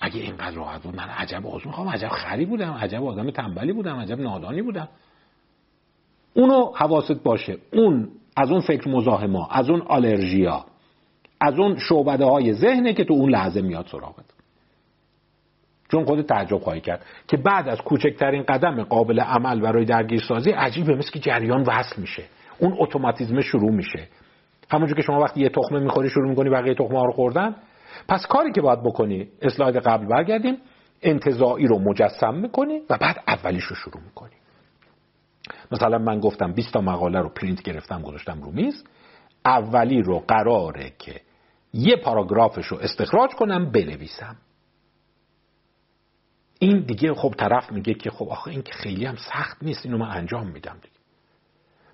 اگه اینقدر راحت بود من عجب آزمون خواهم عجب خری بودم عجب آدم تنبلی بودم عجب نادانی بودم. اونو حواست باشه اون از اون فکر مزاحما از اون آلرژیا از اون شعبده های ذهنه که تو اون لحظه میاد سراغت. چون خود تعجب خواهی کرد که بعد از کوچکترین قدم قابل عمل برای درگیرسازی عجیبه مثل که جریان وصل میشه. اون اتوماتیزم شروع میشه. همونجور که شما وقتی یه تخمه می‌خوری شروع می‌کنی بقیه تخمه ها رو خوردن پس کاری که باید بکنی اسلاید قبل برگردیم انتظاعی رو مجسم می‌کنی و بعد اولیش رو شروع می‌کنی. مثلا من گفتم 20 تا مقاله رو پرینت گرفتم گذاشتم رو میز. اولی رو قراره که یه پاراگرافش رو استخراج کنم بنویسم. این دیگه خب طرف میگه که خب آخه این که خیلی هم سخت نیست اینو من انجام میدم دیگه.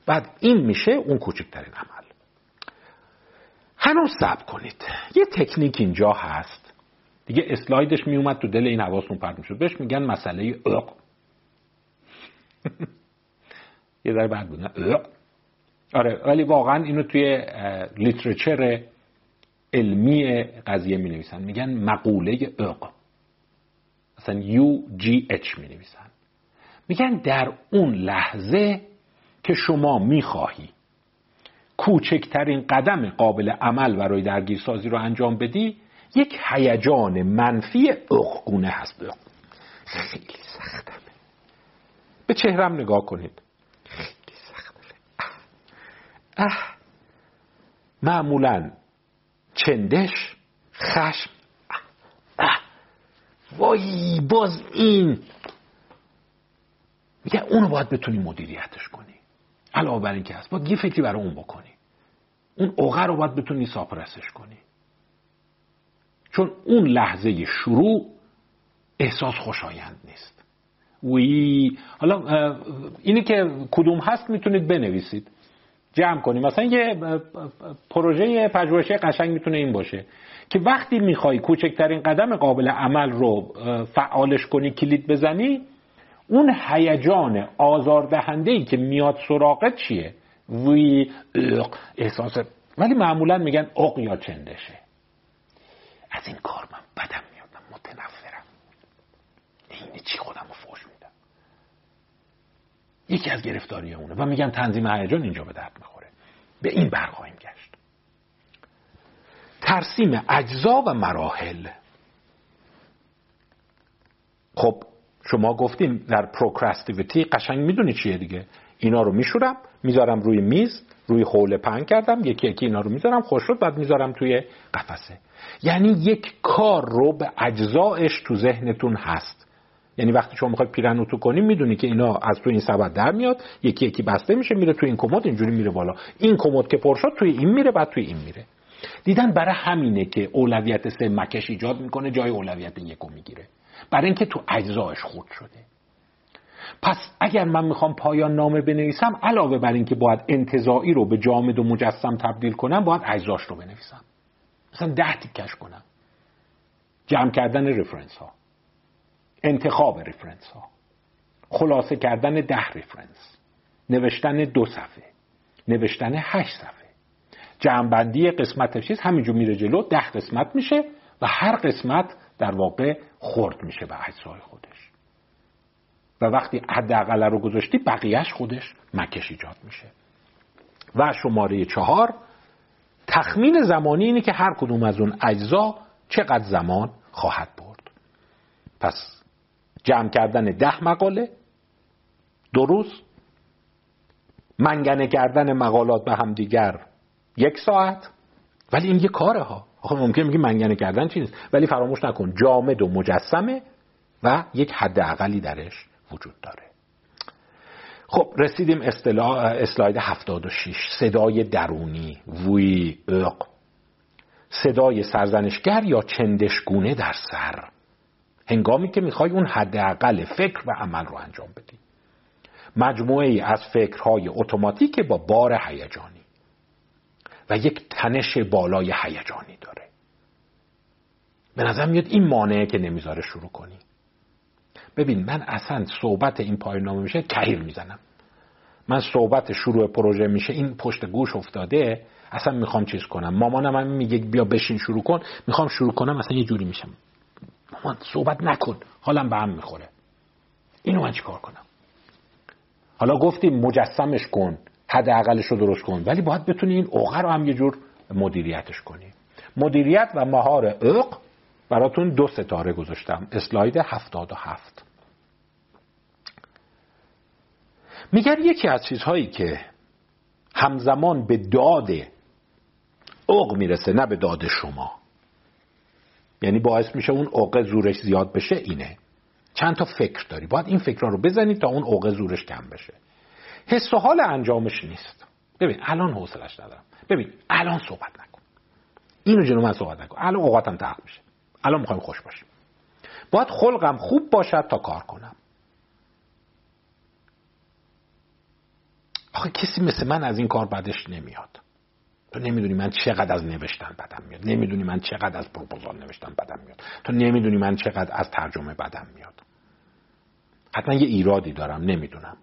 بعد این میشه اون کوچکترین عمل. هنوز سب کنید. یه تکنیک اینجا هست. دیگه اسلایدش میومد تو دل این حواستون پرد می‌شد. بهش میگن مسئله اق. یه ذره بعد بود نه؟ آره ولی واقعا اینو توی لیترچر علمی قضیه می نویسن میگن مقوله اق. مثلا یو جی اچ می نویسن میگن در اون لحظه که شما می‌خواهی. کوچکترین قدم قابل عمل برای درگیرسازی رو انجام بدی یک هیجان منفی اخگونه هست. خیلی سختمه به چهرم نگاه کنید. خیلی سختمه اه. معمولا چندش خشم. اه. وای باز این. میگه اونو باید بتونی مدیریتش کنی. علاوه بر این که هست. باید یه فکری برای اون بکنی. اون اوغه رو باید بتونی ساپرسش کنی. چون اون لحظه شروع احساس خوشایند نیست. وی حالا اینی که کدوم هست می‌تونید بنویسید. جمع کنیم. مثلا یه پروژه پژوهشی قشنگ می‌تونه این باشه که وقتی می‌خوای کوچکترین قدم قابل عمل رو فعالش کنی کلید بزنی اون هیجان آزاردهنده ای که میاد سراغت چیه؟ وی احساس. ولی معمولا میگن اق یا چندشه. از این کار من بدم من متنفرم. اینه چی خودم رو فوش میدم؟ یکی از گرفتاری اونه و میگن تنظیم هیجان اینجا به درد می‌خوره. به این برخواهیم گشت. ترسیم اجزا و مراحل. خب شما گفتیم در پروکرستیویتی قشنگ می‌دونی چیه دیگه؟ اینا رو میشورم. می‌ذارم روی میز روی حوله پهن کردم یکی یکی اینا رو می‌ذارم خوش شد بعد می‌ذارم توی قفسه. یعنی یک کار رو به اجزایش تو ذهنتون هست. یعنی وقتی شما می‌خوای پیرن اتو کنی می‌دونی که اینا از تو این سبد در میاد یکی یکی بسته میشه میره تو این کمد اینجوری میره بالا. این کمد که پر شد توی این میره بعد توی این میره. دیدن برای همینه که اولویت سه مکش ایجاد می‌کنه جای اولویت یکو می‌گیره. برای اینکه تو اجزایش خود شده. پس اگر من می‌خوام پایان نامه بنویسم علاوه بر اینکه باید انتظاعی رو به جامد و مجسم تبدیل کنم باید اجزاش رو بنویسم. مثلا ده تیکش کنم. جمع کردن reference ها. انتخاب reference ها. خلاصه کردن ده reference نوشتن دو صفحه. نوشتن هشت صفحه. جمعبندی قسمت چیز همینجور میره جلو ده قسمت میشه و هر قسمت در واقع خرد میشه به اجزای خودش. و وقتی حداقل رو گذاشتی بقیهش خودش مکش ایجاد میشه. و شماره چهار تخمین زمانی اینه که هر کدوم از اون اجزا چقدر زمان خواهد برد. پس جمع کردن ده مقاله دو روز منگنه کردن مقالات به هم دیگر یک ساعت. ولی این یه کاره ها. آخه ممکن میگی منگنه کردن چی نیست. ولی فراموش نکن جامد و مجسمه و یک حد اقلی درش وجود داره. خب رسیدیم اسلاید 76 صدای درونی. وی اق. صدای سرزنشگر یا چندشگونه در سر. هنگامی که می‌خوای اون حداقل فکر و عمل رو انجام بدی. مجموعه ای از فکرهای اتوماتیک با بار هیجانی. و یک تنش بالای هیجانی داره. به نظر میاد این مانعه که نمی‌ذاره شروع کنی. ببین من اصلا صحبت این پایان میشه کهیر می‌زنم. من صحبت شروع پروژه میشه این پشت گوش افتاده اصلا می‌خوام چیز کنم. مامانم هم میگه بیا بشین شروع کن می‌خوام شروع کنم اصلا یه جوری میشم. مامان صحبت نکن حالم به هم می‌خوره. اینو من چیکار کنم؟ حالا گفتیم مجسمش کن حداقلش رو درست کن ولی باید بتونی این اوغه رو هم یه جور مدیریتش کنی. مدیریت و مهار اق براتون دو ستاره گذاشتم. اسلاید هفتاد و هفت. میگر یکی از چیزهایی که همزمان به داد اق می‌رسه نه به داد شما. یعنی باعث میشه اون عقه زورش زیاد بشه اینه. چند تا فکر داری؟ باید این فکرها رو بزنید تا اون عقه زورش کم بشه. حس و حال انجامش نیست. ببین الان حوصلش ندارم. ببین الان صحبت نکن. اینو جلو من صحبت نکن. الان اوقاتم تق میشه. الان می‌خوایم خوش باشیم. باید خلقم خوب باشد تا کار کنم. آخه کسی مثل من از این کار بدش نمیاد. تو نمی‌دونی من چقدر از نوشتن بدم میاد. نمی‌دونی من چقدر از پروپوزال نوشتن بدم میاد. تو نمی‌دونی من چقدر از ترجمه بدم میاد. حتما یه ایرادی دارم نمی‌دونم.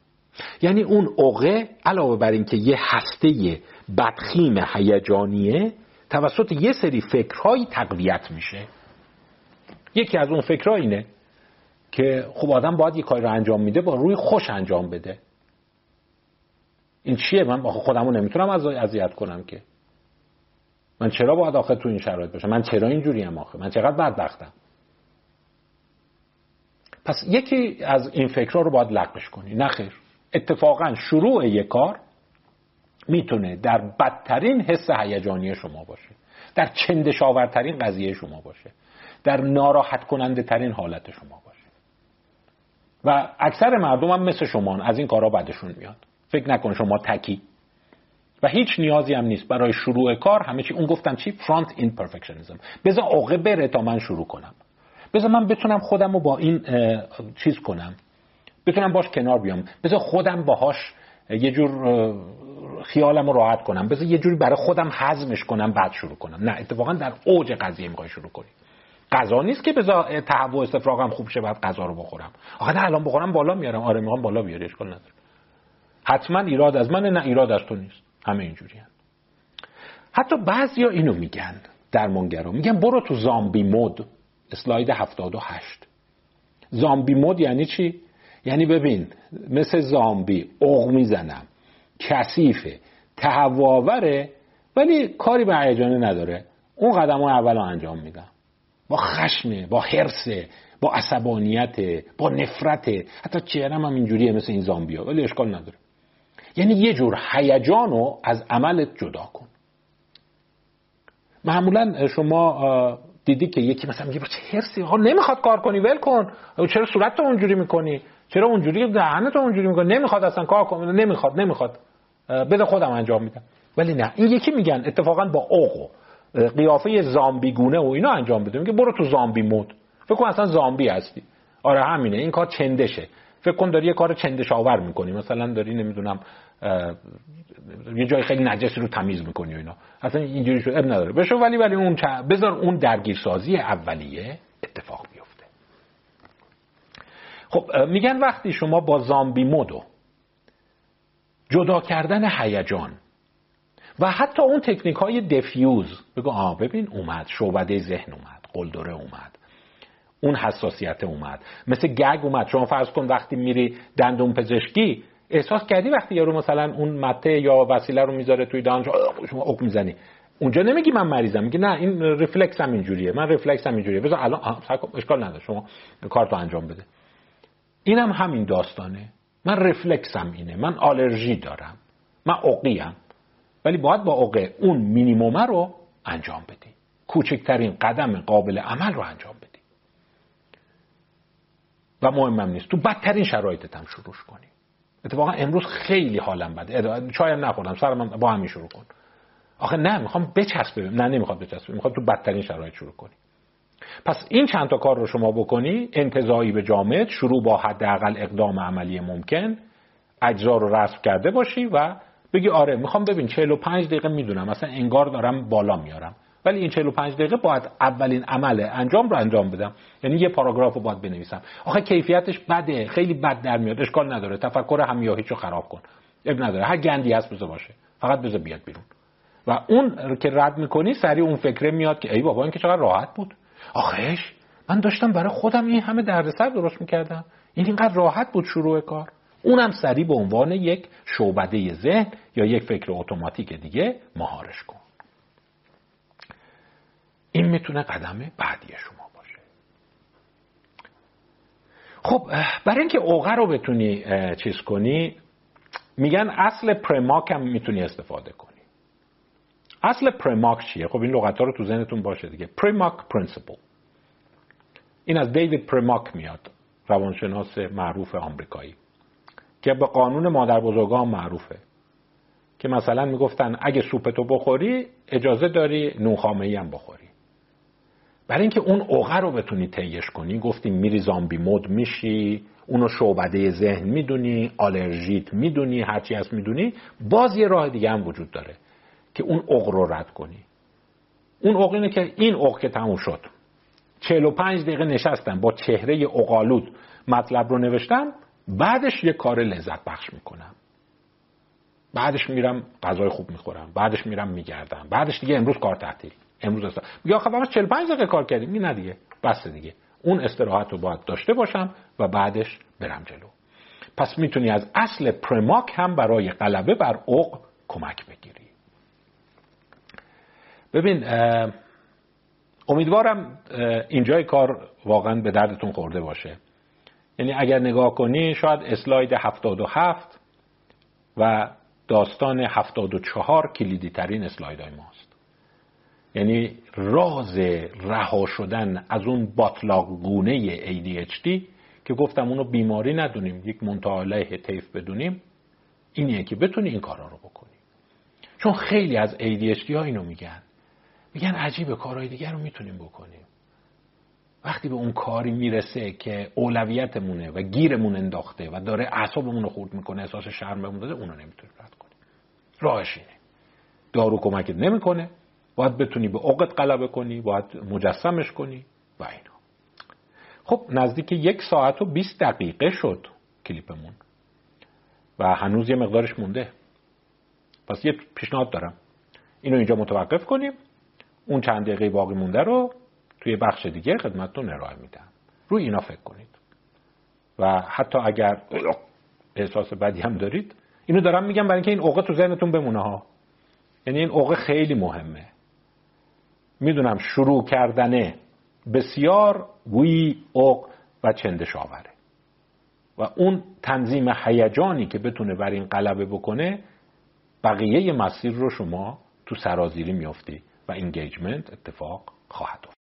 یعنی اون عقه علاوه بر اینکه یه هسته بدخیم هیجانیه توسط یه سری فکرهایی تقویت میشه. یکی از اون فکرها اینه که خب آدم باید یه کاری رو انجام میده با روی خوش انجام بده. این چیه؟ من خودمو نمی‌تونم از اذیت کنم که. من چرا باید آخه تو این شرایط باشم؟ من چرا اینجوری هم آخه؟ من چقدر بدبختم؟ پس یکی از این فکرها رو باید لغوش کنی. نه خیر. اتفاقا شروع یک کار می‌تونه در بدترین حس هیجانی شما باشه. در چندشاورترین قضیه شما باشه. در ناراحت کننده ترین حالت شما باشه. و اکثر مردم هم مثل شما از این کارا بدشون میاد. فکر نکن شما تکی. و هیچ نیازی هم نیست. برای شروع کار همه چی اون گفتم چی؟ فرانت این پرفکشنیزم بذار عقه بره تا من شروع کنم. بذار من بتونم خودم رو با این چیز کنم. بتونم باش کنار بیام. بذار خودم باهاش یه جور خیالم رو راحت کنم. بذار یه جوری برای خودم حزمش کنم بعد شروع کنم. نه اتفاقا در اوج قضیه می‌خوای شروع کنی. غذا نیست که بذار تهوع استفراغم خوب شه بعد غذا رو بخورم. آخه نه الان بخورم بالا میارم. آره می‌خوام بالا بیاری اشکال نداره. حتما ایراد از من نه ایراد از تو نیست. همه اینجوری هم. حتی بعضیا اینو میگن درمانگرا. میگن برو تو زامبی مود. اسلاید 78 زامبی مود یعنی چی؟ یعنی ببین مثل زامبی اوغ می‌زنم کثیفه تهواوره ولی کاری به هیجانه نداره. اون قدم اول رو انجام میدم. با خشمه با حرسه با عصبانیت با نفرت. حتی چهرم هم اینجوریه مثل این زامبیا ولی اشکال نداره. یعنی یه جور هیجان رو از عملت جدا کن. معمولا شما دیدی که یکی مثلا میگه چه حرسی ها نمی‌خواد کار کنی ول کن. چرا صورت تو اونجوری می‌کنی؟ چرا اونجوری؟ دهنت تو اونجوری می‌کنی؟ نمی‌خواد اصلا کار کنی نمی‌خواد نمی‌خواد. بده خودم انجام میدم. ولی نه این یکی میگن اتفاقا با اوقو قیافه زامبی گونه و اینا انجام بده. میگه برو تو زامبی مود. فکر کن اصلا زامبی هستی. آره همینه. این کار چندشه. فکر کن داری یه کار چندش آور می‌کنی. مثلا داری نمی‌دونم یه جای خیلی نجسی رو تمیز می‌کنی و اینا. اصلا اینجوری شد. اب نداره. بشو ولی ولی اون بذار اون درگیرسازی اولیه اتفاق بیفته. خب میگن وقتی شما با زامبی مودو جدا کردن هیجان و حتی اون تکنیک های دفیوز. بگو آه ببین اومد. شعبده ذهن اومد. قلدره اومد. اون حساسیت اومد. مثل گگ اومد. شما فرض کن وقتی میری دندون پزشکی احساس کردی وقتی یارو مثلا اون مته یا وسیله رو می‌ذاره توی دهان شما اوک می‌زنی. اونجا نمیگی من مریضم. میگی نه این رفلکس هم اینجوریه. من رفلکس هم اینجوریه. بذار الان اشکال نداره. شما کارتو انجام بده. اینم هم همین داستانه. من رفلکسم اینه. من آلرژی دارم. من عقیم. ولی باید با عقه اون مینیموم رو انجام بدی. کوچکترین قدم قابل عمل رو انجام بدی. و مهمم نیست. تو بدترین شرایطت هم شروع کنی. اتفاقا امروز خیلی حالم بده. چایم نخوردم سرم با همین شروع کن. آخه نه می‌خوام بچسبه نه نمی‌خواد بچسبه می‌خواد تو بدترین شرایط شروع کنی. پس این چند تا کار رو شما بکنی. انتظایی به جامعه شروع با حداقل اقدام عملی ممکن. اجزا رو رسم کرده باشی و بگی آره می‌خوام ببین 45 دقیقه می‌دونم مثلا انگار دارم بالا میارم. ولی این 45 دقیقه باید اولین عمل انجام رو انجام بدم. یعنی یه پاراگراف رو باید بنویسم. آخه کیفیتش بده خیلی بد در میاد اشکال نداره. تفکر همیاهیچو خراب کن. اب نداره. هر گندی هست بذار باشه. فقط بذار بیاد بیرون. و اون که رد می‌کنی سریع اون فکره میاد که ای بابا این که چقدر راحت بود. آخهش من داشتم برای خودم این همه دردسر درست می‌کردم. این اینقدر راحت بود شروع کار. اونم سریع به عنوان یک شعبده ذهن یا یک فکر اتوماتیک دیگه مهارش کن. این می‌تونه قدم بعدی شما باشه. خب برای اینکه اوغه رو بتونی چیز کنی میگن اصل Premack هم می‌تونی استفاده کنی. اصل Premack چیه؟ خب این لغت ها رو تو ذهنتون باشه دیگه. Premack principle این از دیوید پرماک میاد روانشناس معروف آمریکایی. که به قانون مادر بزرگان معروفه. که مثلا می‌گفتن اگه سوپتو بخوری اجازه داری نونخامه ای هم بخوری. برای اینکه اون اوغه رو بتونی تیش کنی گفتیم میری زامبی مود میشی اونو شعبده ذهن می‌دونی آلرژیت می‌دونی هرچی هست می‌دونی باز یه راه دیگه هم وجود داره که اون اوغ رو رد کنی. اون اوغ اینه که این اوغ که تموم شد. 45 دقیقه نشستم با چهره اوغالود مطلب رو نوشتم بعدش یه کار لذت بخش می‌کنم. بعدش میرم غذای خوب می‌خورم. بعدش میرم میگردم. بعدش دیگه امروز کار تعطیل امروز است. یا آخه 45 دقیقه کار کردیم. این نه دیگه. بس دیگه. اون استراحت رو باید داشته باشم و بعدش برم جلو. پس می‌تونی از اصل پرماک هم برای غلبه بر اوق کمک بگیری. ببین امیدوارم اینجای کار واقعا به دردتون خورده باشه. یعنی اگر نگاه کنی شاید اسلاید 77 و داستان 74 کلیدی ترین اسلاید های ماست. یعنی راز رها شدن از اون باطلاق گونه ADHD که گفتم اونو بیماری ندونیم یک منطقه طیف بدونیم اینیه که بتونی این کارا رو بکنی. چون خیلی از ADHD ها اینو میگن. میگن عجیبه کارهای دیگر رو می‌تونیم بکنیم. وقتی به اون کاری می‌رسه که اولویتمونه و گیرمون انداخته و داره اعصابمون رو خورد می‌کنه احساس شرم داده اونو نمی‌تونیم رد کنیم راهش اینه. دارو کمکت نمی‌کنه باید بتونی به عقد غلبه کنی باید مجسمش کنی و اینا. خب نزدیک یک ساعت و 20 دقیقه شد کلیپمون و هنوز یه مقدارش مونده. پس یه پیشنهاد دارم. اینو اینجا متوقف کنیم. اون چند دقیقه باقی مونده رو توی بخش دیگه خدمتتون ارائه میدم. روی اینا فکر کنید. و حتی اگر احساس بدی هم دارید اینو دارم میگم برای اینکه این عقه تو ذهنتون بمونه ها. یعنی این عقه خیلی مهمه. می‌دونم شروع کردنه بسیار گویی عق و چندش آوره. و اون تنظیم هیجانی که بتونه بر این غلبه بکنه بقیه مسیر رو شما تو سرازیری میافتی و انگیجمنت اتفاق خواهد